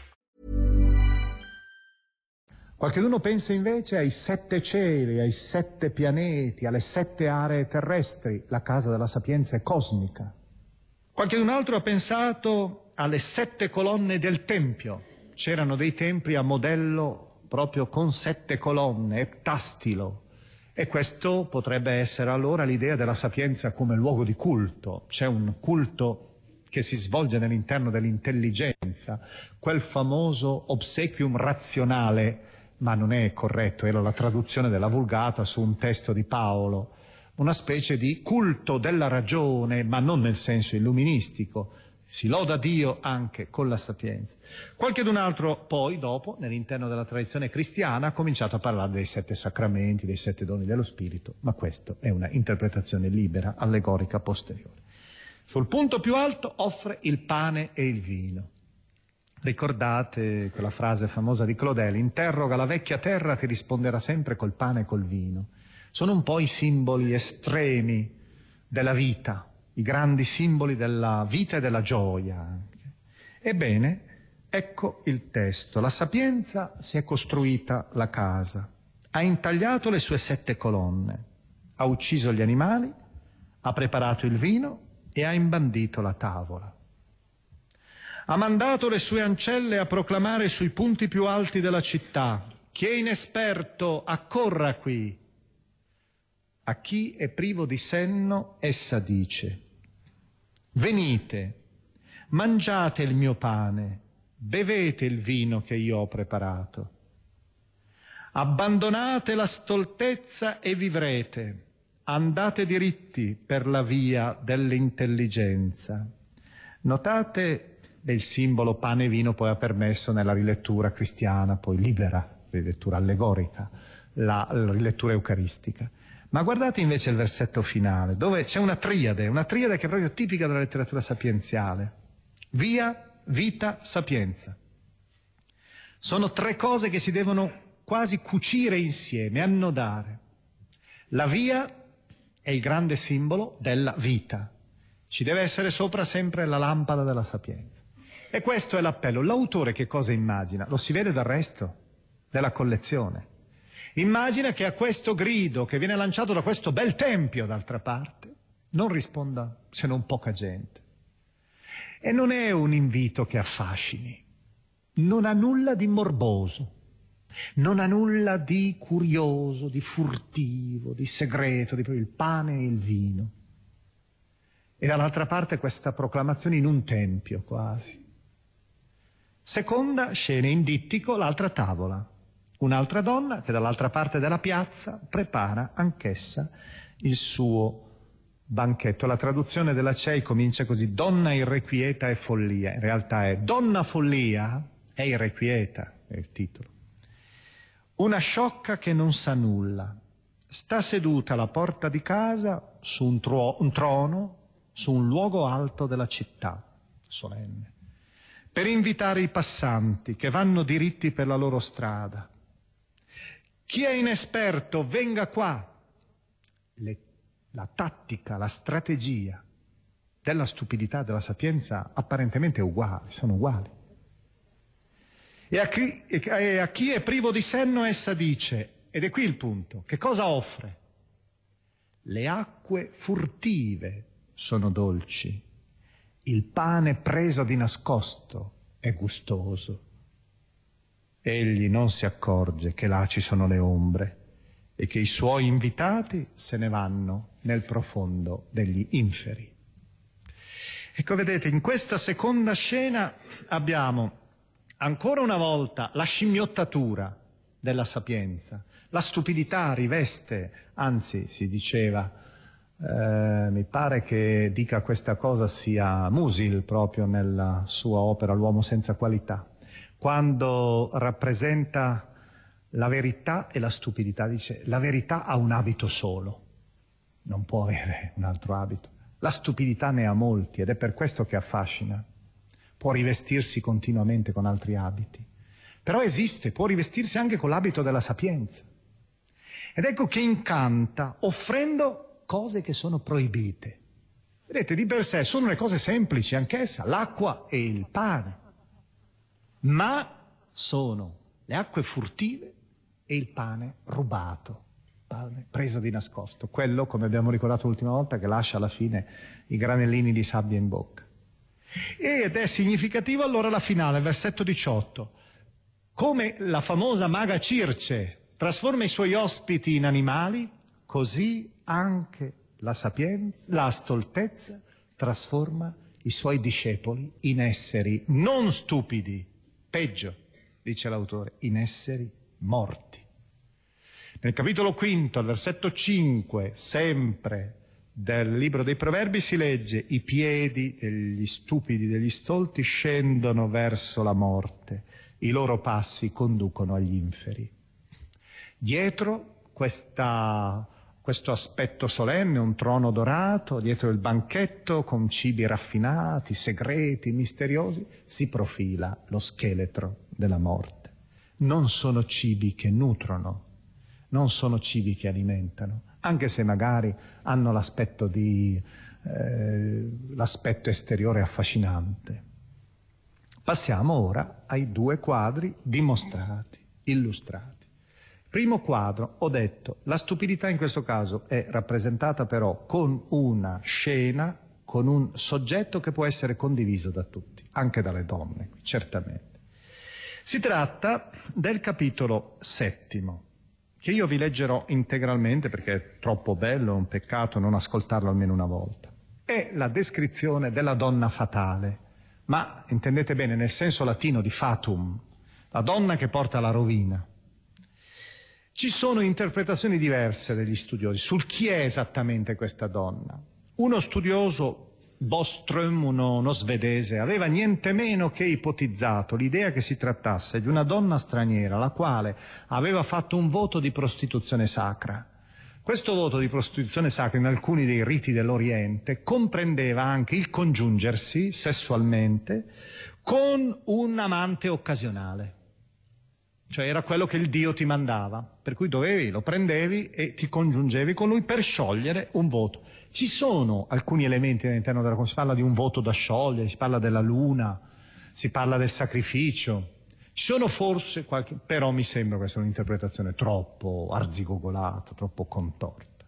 Qualcuno pensa invece ai sette cieli, ai sette pianeti, alle sette aree terrestri. La casa della sapienza è cosmica. Qualcun altro ha pensato alle sette colonne del Tempio. C'erano dei templi a modello proprio con sette colonne, eptastilo. E questo potrebbe essere allora l'idea della sapienza come luogo di culto. C'è un culto che si svolge all'interno dell'intelligenza, quel famoso obsequium razionale ma non è corretto, era la traduzione della Vulgata su un testo di Paolo, una specie di culto della ragione, ma non nel senso illuministico. Si loda Dio anche con la sapienza. Qualche d'un altro poi, dopo, nell'interno della tradizione cristiana, ha cominciato a parlare dei sette sacramenti, dei sette doni dello Spirito, ma questa è una interpretazione libera, allegorica, posteriore. Sul punto più alto offre il pane e il vino. Ricordate quella frase famosa di Claudel, interroga la vecchia terra, ti risponderà sempre col pane e col vino. Sono un po' i simboli estremi della vita, i grandi simboli della vita e della gioia. Ebbene, ecco il testo. La sapienza si è costruita la casa, ha intagliato le sue sette colonne, ha ucciso gli animali, ha preparato il vino e ha imbandito la tavola. Ha mandato le sue ancelle a proclamare sui punti più alti della città, chi è inesperto accorra qui. A chi è privo di senno essa dice, venite, mangiate il mio pane, bevete il vino che io ho preparato. Abbandonate la stoltezza e vivrete andate diritti per la via dell'intelligenza. Notate il simbolo pane e vino poi ha permesso nella rilettura cristiana, poi libera, rilettura allegorica, la, la rilettura eucaristica. Ma guardate invece il versetto finale, dove c'è una triade, una triade che è proprio tipica della letteratura sapienziale. Via, vita, sapienza. Sono tre cose che si devono quasi cucire insieme, annodare. La via è il grande simbolo della vita. Ci deve essere sopra sempre la lampada della sapienza. E questo è l'appello. L'autore che cosa immagina? Lo si vede dal resto della collezione. Immagina che a questo grido che viene lanciato da questo bel tempio, d'altra parte, non risponda se non poca gente. E non è un invito che affascini, non ha nulla di morboso, non ha nulla di curioso, di furtivo, di segreto, di il pane e il vino. E dall'altra parte questa proclamazione in un tempio quasi. Seconda scena in dittico, l'altra tavola. Un'altra donna che dall'altra parte della piazza prepara anch'essa il suo banchetto. La traduzione della CEI comincia così, donna irrequieta e follia. In realtà è donna follia e irrequieta, è il titolo. Una sciocca che non sa nulla. Sta seduta alla porta di casa su un, tro- un trono, su un luogo alto della città, solenne, per invitare i passanti che vanno diritti per la loro strada. Chi è inesperto venga qua. Le, la tattica, la strategia della stupidità, della sapienza apparentemente uguali, sono uguali. E a, chi, e a chi è privo di senno essa dice, ed è qui il punto, che cosa offre? Le acque furtive sono dolci, il pane preso di nascosto è gustoso. Egli non si accorge che là ci sono le ombre e che i suoi invitati se ne vanno nel profondo degli inferi. Ecco, vedete, in questa seconda scena abbiamo ancora una volta la scimmiottatura della sapienza. La stupidità riveste, anzi si diceva, eh, mi pare che dica questa cosa sia Musil proprio nella sua opera L'uomo senza qualità, quando rappresenta la verità e la stupidità, dice la verità ha un abito solo, non può avere un altro abito. La stupidità ne ha molti ed è per questo che affascina può rivestirsi continuamente con altri abiti, però esiste, può rivestirsi anche con l'abito della sapienza. Ed ecco che incanta offrendo cose che sono proibite. Vedete, di per sé sono le cose semplici anch'essa, l'acqua e il pane, ma sono le acque furtive e il pane rubato, pane preso di nascosto, quello, come abbiamo ricordato l'ultima volta, che lascia alla fine i granellini di sabbia in bocca. Ed è significativo allora la finale, versetto 18. Come la famosa maga Circe trasforma i suoi ospiti in animali, così anche la sapienza, la stoltezza trasforma i suoi discepoli in esseri non stupidi, peggio, dice l'autore, in esseri morti. Nel capitolo quinto, al versetto 5, sempre del libro dei proverbi si legge i piedi degli stupidi, degli stolti scendono verso la morte, i loro passi conducono agli inferi. Dietro questa, questo aspetto solenne, un trono dorato, dietro il banchetto con cibi raffinati, segreti, misteriosi, si profila lo scheletro della morte. Non sono cibi che nutrono, non sono cibi che alimentano, anche se magari hanno l'aspetto, di, eh, l'aspetto esteriore affascinante. Passiamo ora ai due quadri dimostrati, illustrati. Primo quadro, ho detto, la stupidità in questo caso è rappresentata però con una scena, con un soggetto che può essere condiviso da tutti, anche dalle donne, certamente. Si tratta del capitolo settimo, che io vi leggerò integralmente perché è troppo bello, è un peccato non ascoltarlo almeno una volta. È la descrizione della donna fatale, ma intendete bene nel senso latino di fatum, la donna che porta la rovina. Ci sono interpretazioni diverse degli studiosi sul chi è esattamente questa donna. Uno studioso, Boström, uno, uno svedese, aveva niente meno che ipotizzato l'idea che si trattasse di una donna straniera la quale aveva fatto un voto di prostituzione sacra. Questo voto di prostituzione sacra in alcuni dei riti dell'Oriente comprendeva anche il congiungersi sessualmente con un amante occasionale cioè era quello che il Dio ti mandava, per cui dovevi, lo prendevi e ti congiungevi con lui per sciogliere un voto. Ci sono alcuni elementi all'interno della si parla di un voto da sciogliere, si parla della luna, si parla del sacrificio, ci sono forse qualche, però mi sembra questa un'interpretazione troppo arzigogolata, troppo contorta.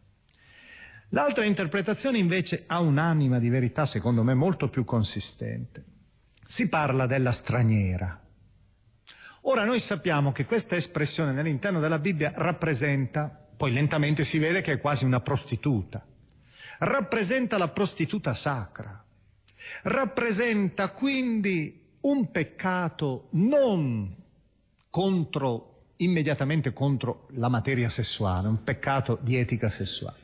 L'altra interpretazione invece ha un'anima di verità secondo me molto più consistente. Si parla della straniera, Ora noi sappiamo che questa espressione nell'interno della Bibbia rappresenta, poi lentamente si vede che è quasi una prostituta, rappresenta la prostituta sacra, rappresenta quindi un peccato non contro, immediatamente contro la materia sessuale, un peccato di etica sessuale,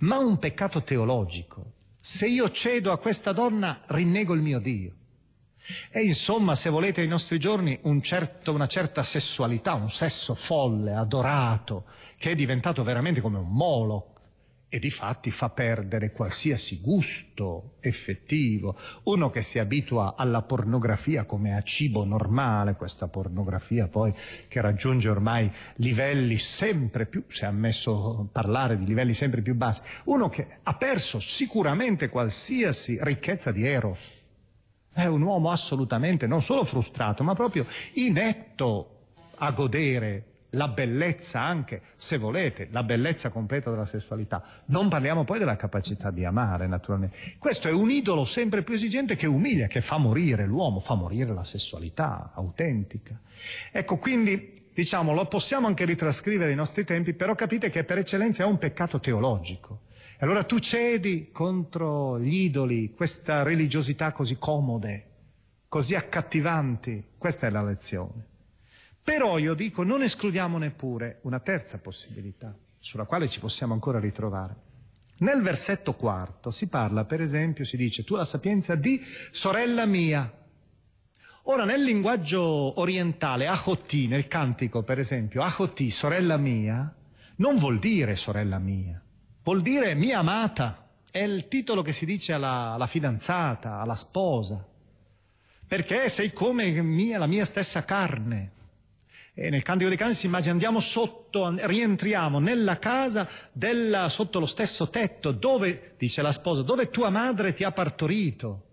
ma un peccato teologico. Se io cedo a questa donna, rinnego il mio Dio. E insomma, se volete, ai nostri giorni un certo, una certa sessualità, un sesso folle, adorato, che è diventato veramente come un Moloch e di fatti fa perdere qualsiasi gusto effettivo. Uno che si abitua alla pornografia come a cibo normale, questa pornografia poi che raggiunge ormai livelli sempre più, si è ammesso parlare di livelli sempre più bassi, uno che ha perso sicuramente qualsiasi ricchezza di eros è un uomo assolutamente non solo frustrato, ma proprio inetto a godere la bellezza anche, se volete, la bellezza completa della sessualità. Non parliamo poi della capacità di amare, naturalmente. Questo è un idolo sempre più esigente che umilia, che fa morire l'uomo, fa morire la sessualità autentica. Ecco, quindi, diciamo, lo possiamo anche ritrascrivere ai nostri tempi, però capite che per eccellenza è un peccato teologico. E allora tu cedi contro gli idoli, questa religiosità così comode, così accattivanti. Questa è la lezione. Però io dico, non escludiamo neppure una terza possibilità, sulla quale ci possiamo ancora ritrovare. Nel versetto quarto si parla, per esempio, si dice, tu la sapienza di sorella mia. Ora, nel linguaggio orientale, ahoti, nel cantico, per esempio, ahoti, sorella mia, non vuol dire sorella mia vuol dire mia amata, è il titolo che si dice alla, alla fidanzata, alla sposa, perché sei come mia, la mia stessa carne. E nel Cantico dei Cani si immagina andiamo sotto, rientriamo nella casa della, sotto lo stesso tetto, dove, dice la sposa, dove tua madre ti ha partorito,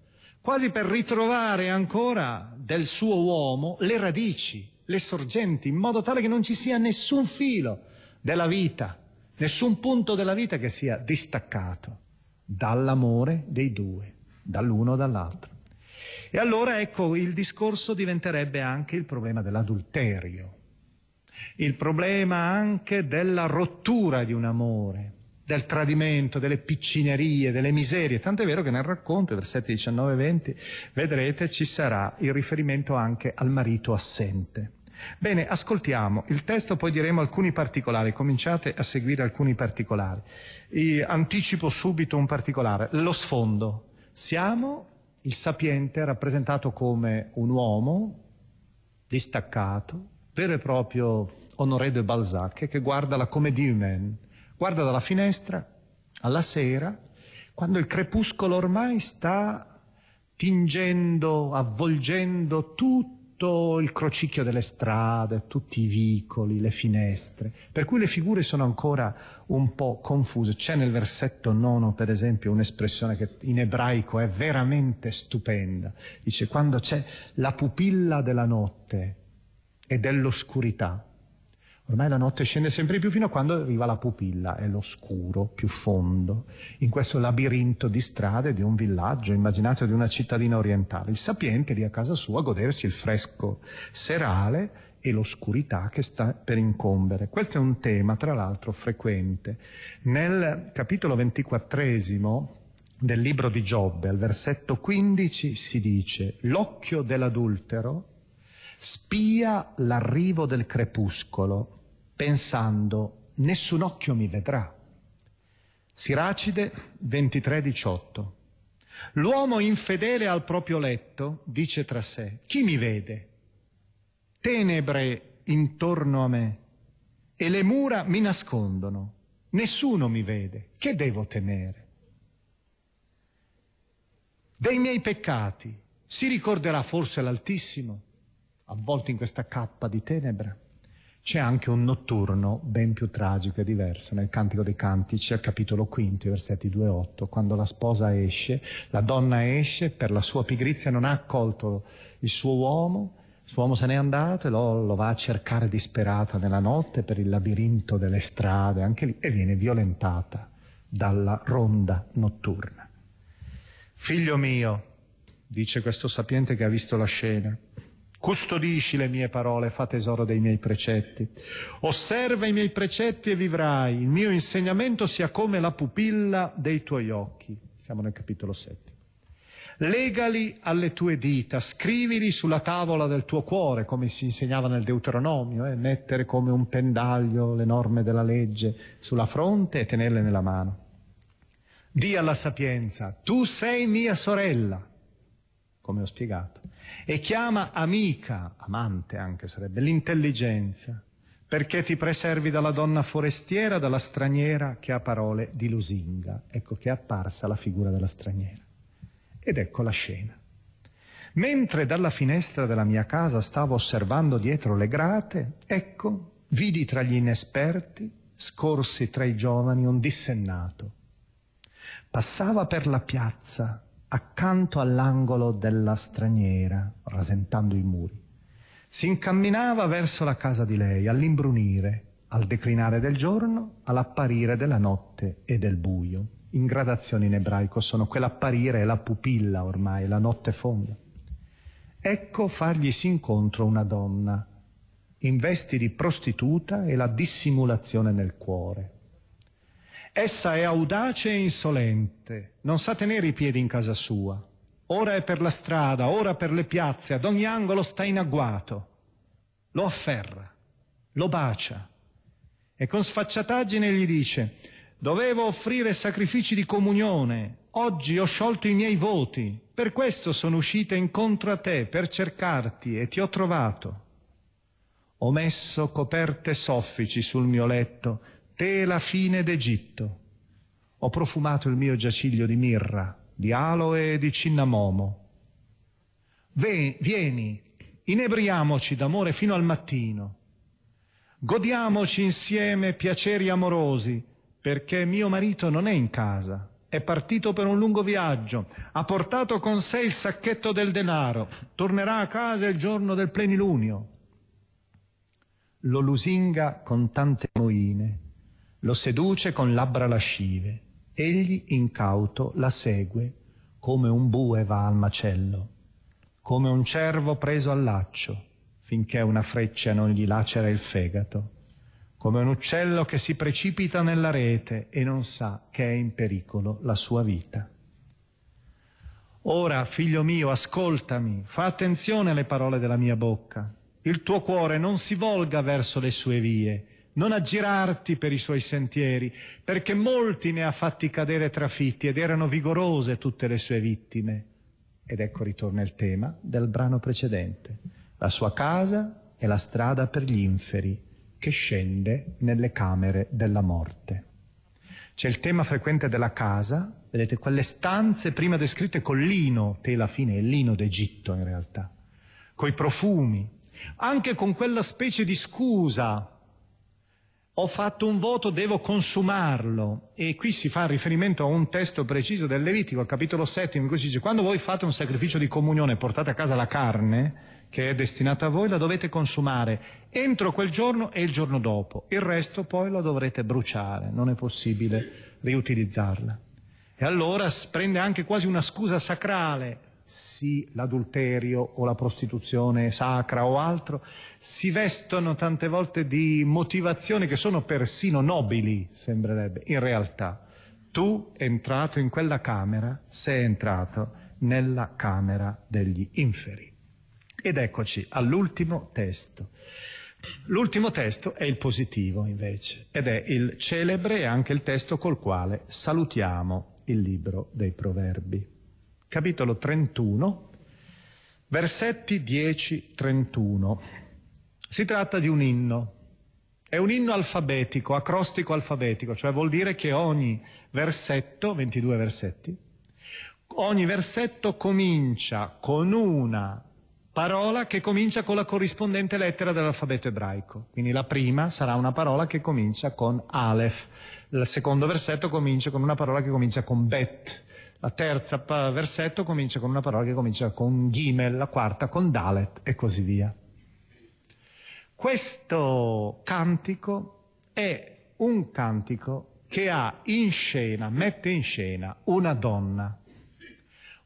quasi per ritrovare ancora del suo uomo le radici, le sorgenti, in modo tale che non ci sia nessun filo della vita nessun punto della vita che sia distaccato dall'amore dei due, dall'uno o dall'altro. E allora ecco il discorso diventerebbe anche il problema dell'adulterio, il problema anche della rottura di un amore, del tradimento, delle piccinerie, delle miserie. Tant'è vero che nel racconto, versetti 19 e 20, vedrete ci sarà il riferimento anche al marito assente. Bene, ascoltiamo il testo, poi diremo alcuni particolari. Cominciate a seguire alcuni particolari. E anticipo subito un particolare, lo sfondo. Siamo il sapiente rappresentato come un uomo distaccato, vero e proprio Honoré de Balzac, che guarda la comédie humaine, guarda dalla finestra alla sera, quando il crepuscolo ormai sta tingendo, avvolgendo tutto tutto il crocicchio delle strade, tutti i vicoli, le finestre, per cui le figure sono ancora un po' confuse. C'è nel versetto nono, per esempio, un'espressione che in ebraico è veramente stupenda. Dice quando c'è la pupilla della notte e dell'oscurità, Ormai la notte scende sempre più fino a quando arriva la pupilla, è l'oscuro più fondo, in questo labirinto di strade di un villaggio, immaginato di una cittadina orientale. Il sapiente lì a casa sua a godersi il fresco serale e l'oscurità che sta per incombere. Questo è un tema, tra l'altro, frequente. Nel capitolo ventiquattresimo del libro di Giobbe, al versetto 15, si dice l'occhio dell'adultero spia l'arrivo del crepuscolo pensando nessun occhio mi vedrà. Siracide 23:18. L'uomo infedele al proprio letto dice tra sé, chi mi vede? Tenebre intorno a me e le mura mi nascondono, nessuno mi vede, che devo temere? Dei miei peccati si ricorderà forse l'Altissimo, avvolto in questa cappa di tenebra? C'è anche un notturno ben più tragico e diverso nel Cantico dei Cantici, al capitolo quinto, versetti 2 e 8, quando la sposa esce, la donna esce, per la sua pigrizia non ha accolto il suo uomo, il suo uomo se n'è andato e lo, lo va a cercare disperata nella notte per il labirinto delle strade, anche lì, e viene violentata dalla ronda notturna. Figlio mio, dice questo sapiente che ha visto la scena, Custodisci le mie parole, fa tesoro dei miei precetti. Osserva i miei precetti e vivrai. Il mio insegnamento sia come la pupilla dei tuoi occhi. Siamo nel capitolo 7. Legali alle tue dita, scrivili sulla tavola del tuo cuore, come si insegnava nel Deuteronomio, eh? mettere come un pendaglio le norme della legge sulla fronte e tenerle nella mano. Dì alla sapienza, tu sei mia sorella, come ho spiegato e chiama amica, amante anche sarebbe, l'intelligenza, perché ti preservi dalla donna forestiera, dalla straniera che ha parole di lusinga. Ecco che è apparsa la figura della straniera. Ed ecco la scena. Mentre dalla finestra della mia casa stavo osservando dietro le grate, ecco, vidi tra gli inesperti, scorsi tra i giovani, un dissennato. Passava per la piazza accanto all'angolo della straniera, rasentando i muri. Si incamminava verso la casa di lei, all'imbrunire, al declinare del giorno, all'apparire della notte e del buio. In gradazione in ebraico sono quell'apparire e la pupilla ormai, la notte fonda. Ecco fargli si incontro una donna, in vesti di prostituta e la dissimulazione nel cuore. Essa è audace e insolente, non sa tenere i piedi in casa sua. Ora è per la strada, ora per le piazze, ad ogni angolo sta in agguato. Lo afferra, lo bacia e con sfacciataggine gli dice Dovevo offrire sacrifici di comunione, oggi ho sciolto i miei voti, per questo sono uscita incontro a te, per cercarti e ti ho trovato. Ho messo coperte soffici sul mio letto tela fine d'Egitto. Ho profumato il mio giaciglio di mirra, di aloe e di cinnamomo. Ve, vieni, inebriamoci d'amore fino al mattino. Godiamoci insieme piaceri amorosi, perché mio marito non è in casa, è partito per un lungo viaggio, ha portato con sé il sacchetto del denaro, tornerà a casa il giorno del plenilunio. Lo lusinga con tante moine lo seduce con labbra lascive, egli incauto la segue, come un bue va al macello, come un cervo preso al laccio, finché una freccia non gli lacera il fegato, come un uccello che si precipita nella rete e non sa che è in pericolo la sua vita. Ora, figlio mio, ascoltami, fa attenzione alle parole della mia bocca. Il tuo cuore non si volga verso le sue vie, non aggirarti per i suoi sentieri, perché molti ne ha fatti cadere trafitti ed erano vigorose tutte le sue vittime. Ed ecco ritorna il tema del brano precedente. La sua casa è la strada per gli inferi che scende nelle camere della morte. C'è il tema frequente della casa, vedete quelle stanze prima descritte col lino, tela fine, il lino d'Egitto in realtà, coi profumi, anche con quella specie di scusa ho fatto un voto, devo consumarlo. E qui si fa riferimento a un testo preciso del Levitico, al capitolo 7, in cui si dice, quando voi fate un sacrificio di comunione e portate a casa la carne, che è destinata a voi, la dovete consumare entro quel giorno e il giorno dopo. Il resto poi lo dovrete bruciare, non è possibile riutilizzarla. E allora prende anche quasi una scusa sacrale sì l'adulterio o la prostituzione sacra o altro, si vestono tante volte di motivazioni che sono persino nobili, sembrerebbe. In realtà, tu entrato in quella camera, sei entrato nella camera degli inferi. Ed eccoci all'ultimo testo. L'ultimo testo è il positivo, invece, ed è il celebre e anche il testo col quale salutiamo il libro dei proverbi capitolo 31, versetti 10-31. Si tratta di un inno. È un inno alfabetico, acrostico alfabetico, cioè vuol dire che ogni versetto, 22 versetti, ogni versetto comincia con una parola che comincia con la corrispondente lettera dell'alfabeto ebraico. Quindi la prima sarà una parola che comincia con Aleph, il secondo versetto comincia con una parola che comincia con Bet, la terza versetto comincia con una parola che comincia con Gimel, la quarta con Dalet e così via. Questo cantico è un cantico che ha in scena, mette in scena una donna.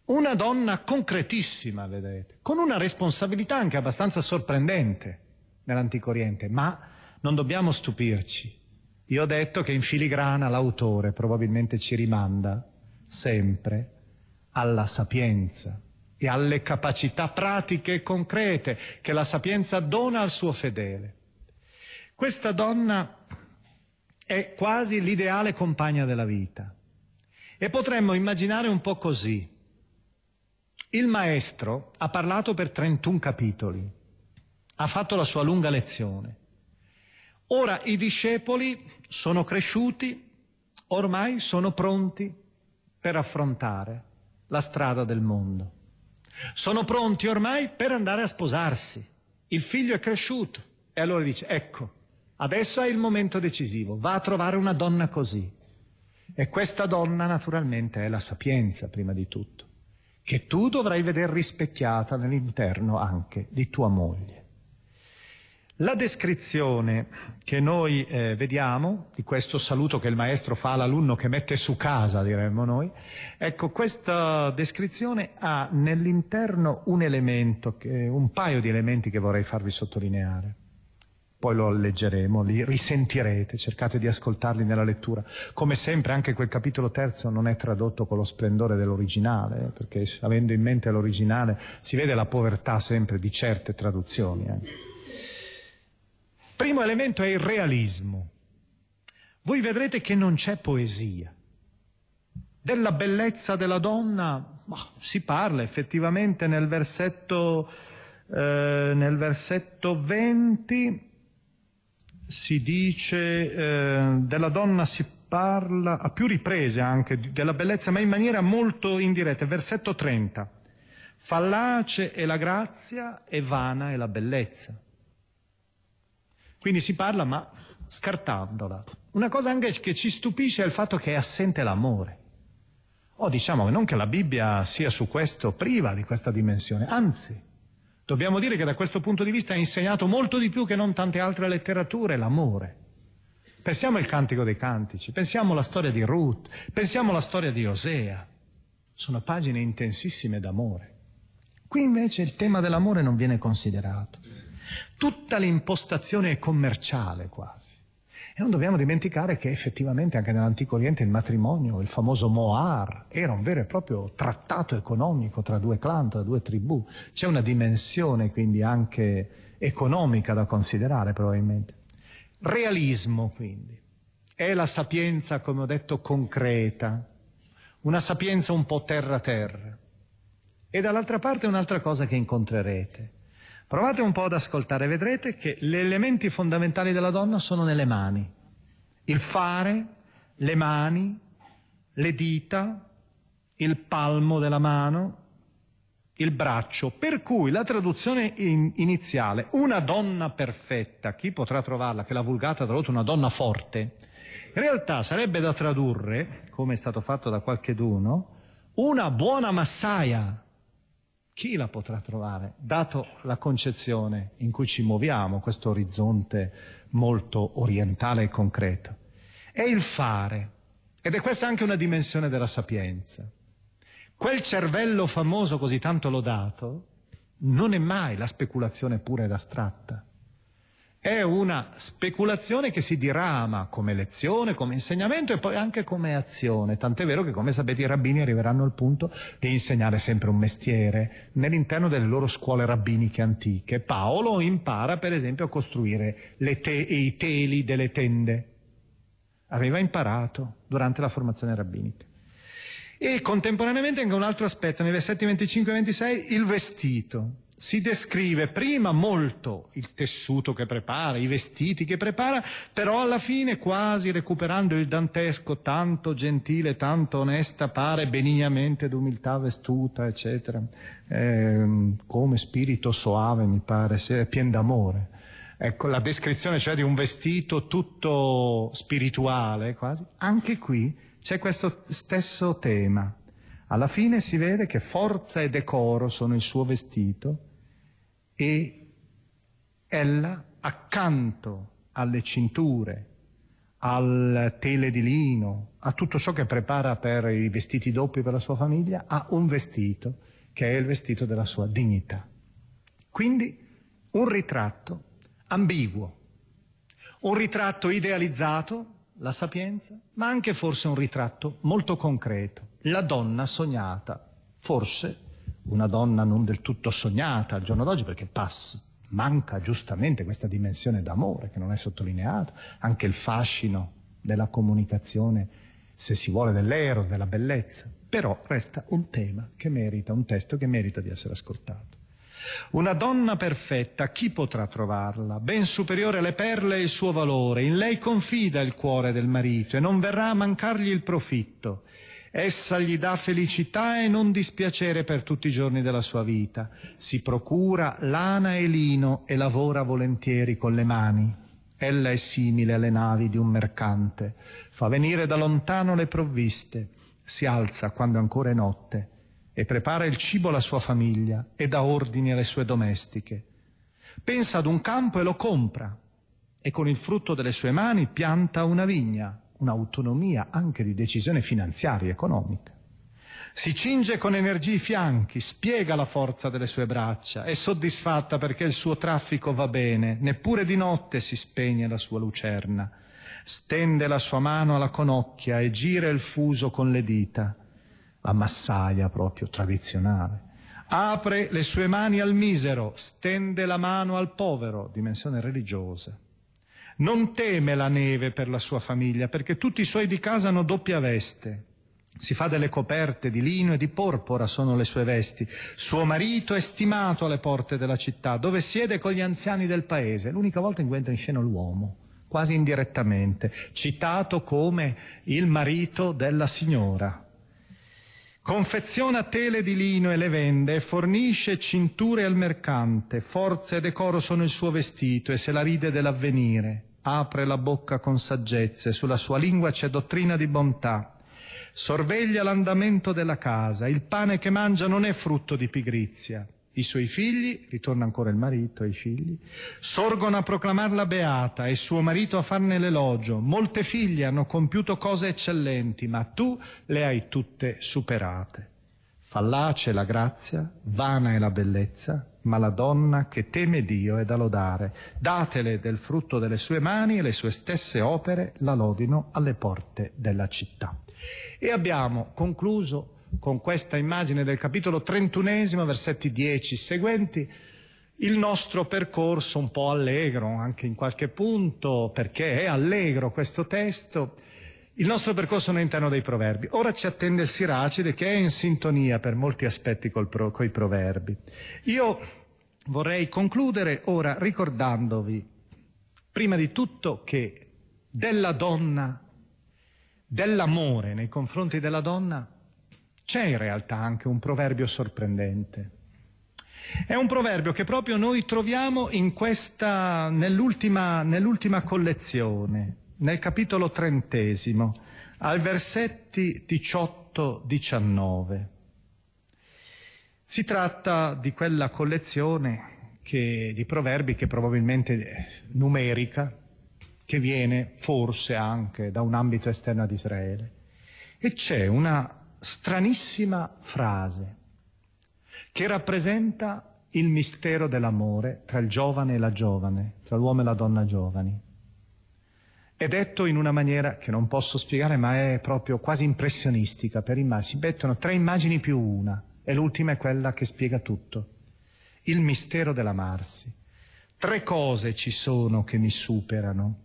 Una donna concretissima, vedete, con una responsabilità anche abbastanza sorprendente nell'Antico Oriente, ma non dobbiamo stupirci. Io ho detto che in filigrana l'autore probabilmente ci rimanda sempre alla sapienza e alle capacità pratiche e concrete che la sapienza dona al suo fedele. Questa donna è quasi l'ideale compagna della vita e potremmo immaginare un po' così. Il maestro ha parlato per 31 capitoli, ha fatto la sua lunga lezione. Ora i discepoli sono cresciuti, ormai sono pronti per affrontare la strada del mondo. Sono pronti ormai per andare a sposarsi. Il figlio è cresciuto e allora dice, ecco, adesso è il momento decisivo, va a trovare una donna così. E questa donna naturalmente è la sapienza prima di tutto, che tu dovrai vedere rispecchiata nell'interno anche di tua moglie. La descrizione che noi eh, vediamo di questo saluto che il maestro fa all'alunno che mette su casa, diremmo noi, ecco, questa descrizione ha nell'interno un elemento, che, un paio di elementi che vorrei farvi sottolineare. Poi lo leggeremo, li risentirete, cercate di ascoltarli nella lettura. Come sempre anche quel capitolo terzo non è tradotto con lo splendore dell'originale, eh, perché avendo in mente l'originale si vede la povertà sempre di certe traduzioni. Eh. Primo elemento è il realismo. Voi vedrete che non c'è poesia. Della bellezza della donna bah, si parla effettivamente nel versetto, eh, nel versetto 20, si dice eh, della donna si parla a più riprese anche della bellezza, ma in maniera molto indiretta. Versetto 30. Fallace è la grazia e vana è la bellezza. Quindi si parla ma scartandola. Una cosa anche che ci stupisce è il fatto che è assente l'amore. O diciamo non che la Bibbia sia su questo priva di questa dimensione, anzi, dobbiamo dire che da questo punto di vista ha insegnato molto di più che non tante altre letterature l'amore. Pensiamo al Cantico dei Cantici, pensiamo alla storia di Ruth, pensiamo alla storia di Osea. Sono pagine intensissime d'amore. Qui invece il tema dell'amore non viene considerato. Tutta l'impostazione è commerciale quasi. E non dobbiamo dimenticare che effettivamente anche nell'Antico Oriente il matrimonio, il famoso Moar, era un vero e proprio trattato economico tra due clan, tra due tribù. C'è una dimensione quindi anche economica da considerare probabilmente. Realismo quindi. È la sapienza, come ho detto, concreta, una sapienza un po' terra-terra. E dall'altra parte un'altra cosa che incontrerete, Provate un po' ad ascoltare, vedrete che gli elementi fondamentali della donna sono nelle mani. Il fare, le mani, le dita, il palmo della mano, il braccio, per cui la traduzione in- iniziale, una donna perfetta, chi potrà trovarla, che la vulgata ha tradotto una donna forte, in realtà sarebbe da tradurre, come è stato fatto da qualcheduno, una buona massaia. Chi la potrà trovare, dato la concezione in cui ci muoviamo, questo orizzonte molto orientale e concreto? È il fare, ed è questa anche una dimensione della sapienza. Quel cervello famoso così tanto lodato non è mai la speculazione pura ed astratta. È una speculazione che si dirama come lezione, come insegnamento e poi anche come azione. Tant'è vero che, come sapete, i rabbini arriveranno al punto di insegnare sempre un mestiere nell'interno delle loro scuole rabbiniche antiche. Paolo impara, per esempio, a costruire te- i teli delle tende. Aveva imparato durante la formazione rabbinica. E contemporaneamente anche un altro aspetto, nei versetti 25 e 26, il vestito. Si descrive prima molto il tessuto che prepara, i vestiti che prepara, però alla fine quasi recuperando il dantesco, tanto gentile, tanto onesta, pare benignamente d'umiltà vestuta, eccetera, eh, come spirito soave mi pare, è pieno d'amore. Ecco, la descrizione cioè di un vestito tutto spirituale quasi, anche qui c'è questo stesso tema. Alla fine si vede che forza e decoro sono il suo vestito e ella accanto alle cinture, al tele di lino, a tutto ciò che prepara per i vestiti doppi per la sua famiglia, ha un vestito che è il vestito della sua dignità. Quindi un ritratto ambiguo, un ritratto idealizzato la sapienza, ma anche forse un ritratto molto concreto, la donna sognata, forse una donna non del tutto sognata al giorno d'oggi perché passa, manca giustamente questa dimensione d'amore che non è sottolineata, anche il fascino della comunicazione, se si vuole, dell'ero, della bellezza, però resta un tema che merita, un testo che merita di essere ascoltato. Una donna perfetta, chi potrà trovarla? Ben superiore alle perle è il suo valore, in lei confida il cuore del marito e non verrà a mancargli il profitto. Essa gli dà felicità e non dispiacere per tutti i giorni della sua vita. Si procura lana e lino e lavora volentieri con le mani. Ella è simile alle navi di un mercante, fa venire da lontano le provviste, si alza quando ancora è notte e prepara il cibo alla sua famiglia e dà ordini alle sue domestiche. Pensa ad un campo e lo compra e con il frutto delle sue mani pianta una vigna, un'autonomia anche di decisione finanziaria economica. Si cinge con energia i fianchi, spiega la forza delle sue braccia, è soddisfatta perché il suo traffico va bene, neppure di notte si spegne la sua lucerna. Stende la sua mano alla conocchia e gira il fuso con le dita la massaia proprio tradizionale. Apre le sue mani al misero, stende la mano al povero, dimensione religiosa. Non teme la neve per la sua famiglia, perché tutti i suoi di casa hanno doppia veste. Si fa delle coperte di lino e di porpora sono le sue vesti. Suo marito è stimato alle porte della città, dove siede con gli anziani del paese. L'unica volta in cui entra in scena l'uomo, quasi indirettamente, citato come il marito della signora. Confeziona tele di lino e le vende e fornisce cinture al mercante. Forza e decoro sono il suo vestito e se la ride dell'avvenire. Apre la bocca con saggezza e sulla sua lingua c'è dottrina di bontà. Sorveglia l'andamento della casa. Il pane che mangia non è frutto di pigrizia. I suoi figli, ritorna ancora il marito e i figli, sorgono a proclamarla beata e suo marito a farne l'elogio. Molte figlie hanno compiuto cose eccellenti, ma tu le hai tutte superate. Fallace la grazia, vana è la bellezza, ma la donna che teme Dio è da lodare. Datele del frutto delle sue mani e le sue stesse opere la lodino alle porte della città. E abbiamo concluso con questa immagine del capitolo trentunesimo, versetti 10 seguenti, il nostro percorso un po' allegro, anche in qualche punto, perché è allegro questo testo, il nostro percorso all'interno dei proverbi. Ora ci attende il Siracide che è in sintonia per molti aspetti con i proverbi. Io vorrei concludere ora ricordandovi, prima di tutto, che della donna, dell'amore nei confronti della donna, c'è in realtà anche un proverbio sorprendente. È un proverbio che proprio noi troviamo questa, nell'ultima, nell'ultima collezione, nel capitolo trentesimo, al versetti 18-19. Si tratta di quella collezione che, di proverbi che probabilmente è numerica, che viene forse anche da un ambito esterno ad Israele. E c'è una stranissima frase che rappresenta il mistero dell'amore tra il giovane e la giovane, tra l'uomo e la donna giovani. È detto in una maniera che non posso spiegare, ma è proprio quasi impressionistica per immagini. Si mettono tre immagini più una, e l'ultima è quella che spiega tutto. Il mistero dell'amarsi. Tre cose ci sono che mi superano,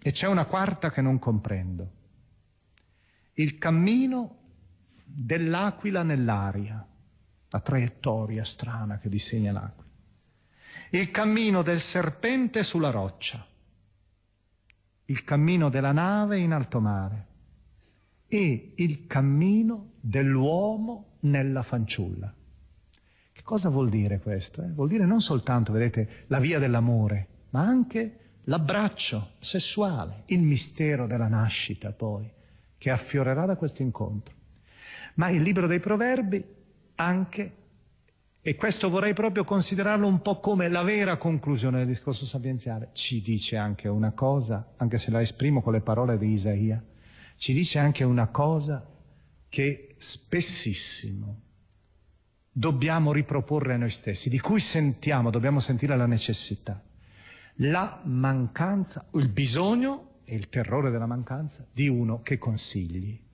e c'è una quarta che non comprendo. Il cammino dell'aquila nell'aria la traiettoria strana che disegna l'aquila. Il cammino del serpente sulla roccia, il cammino della nave in alto mare e il cammino dell'uomo nella fanciulla. Che cosa vuol dire questo? Eh? Vuol dire non soltanto, vedete, la via dell'amore, ma anche l'abbraccio sessuale, il mistero della nascita poi, che affiorerà da questo incontro. Ma il libro dei proverbi anche, e questo vorrei proprio considerarlo un po' come la vera conclusione del discorso sapienziale, ci dice anche una cosa, anche se la esprimo con le parole di Isaia, ci dice anche una cosa che spessissimo dobbiamo riproporre a noi stessi, di cui sentiamo, dobbiamo sentire la necessità. La mancanza, il bisogno e il terrore della mancanza di uno che consigli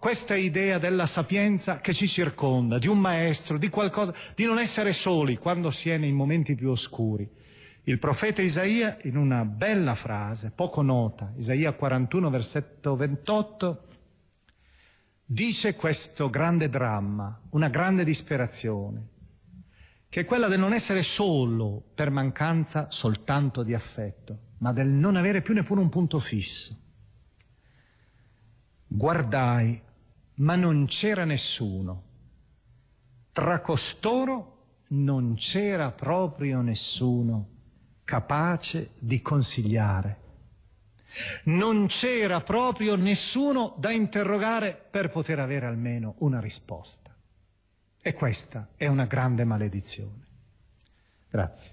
questa idea della sapienza che ci circonda, di un maestro, di qualcosa, di non essere soli quando si è nei momenti più oscuri. Il profeta Isaia, in una bella frase, poco nota, Isaia 41, versetto 28, dice questo grande dramma, una grande disperazione, che è quella del non essere solo per mancanza soltanto di affetto, ma del non avere più neppure un punto fisso. Guardai ma non c'era nessuno. Tra costoro non c'era proprio nessuno capace di consigliare. Non c'era proprio nessuno da interrogare per poter avere almeno una risposta. E questa è una grande maledizione. Grazie.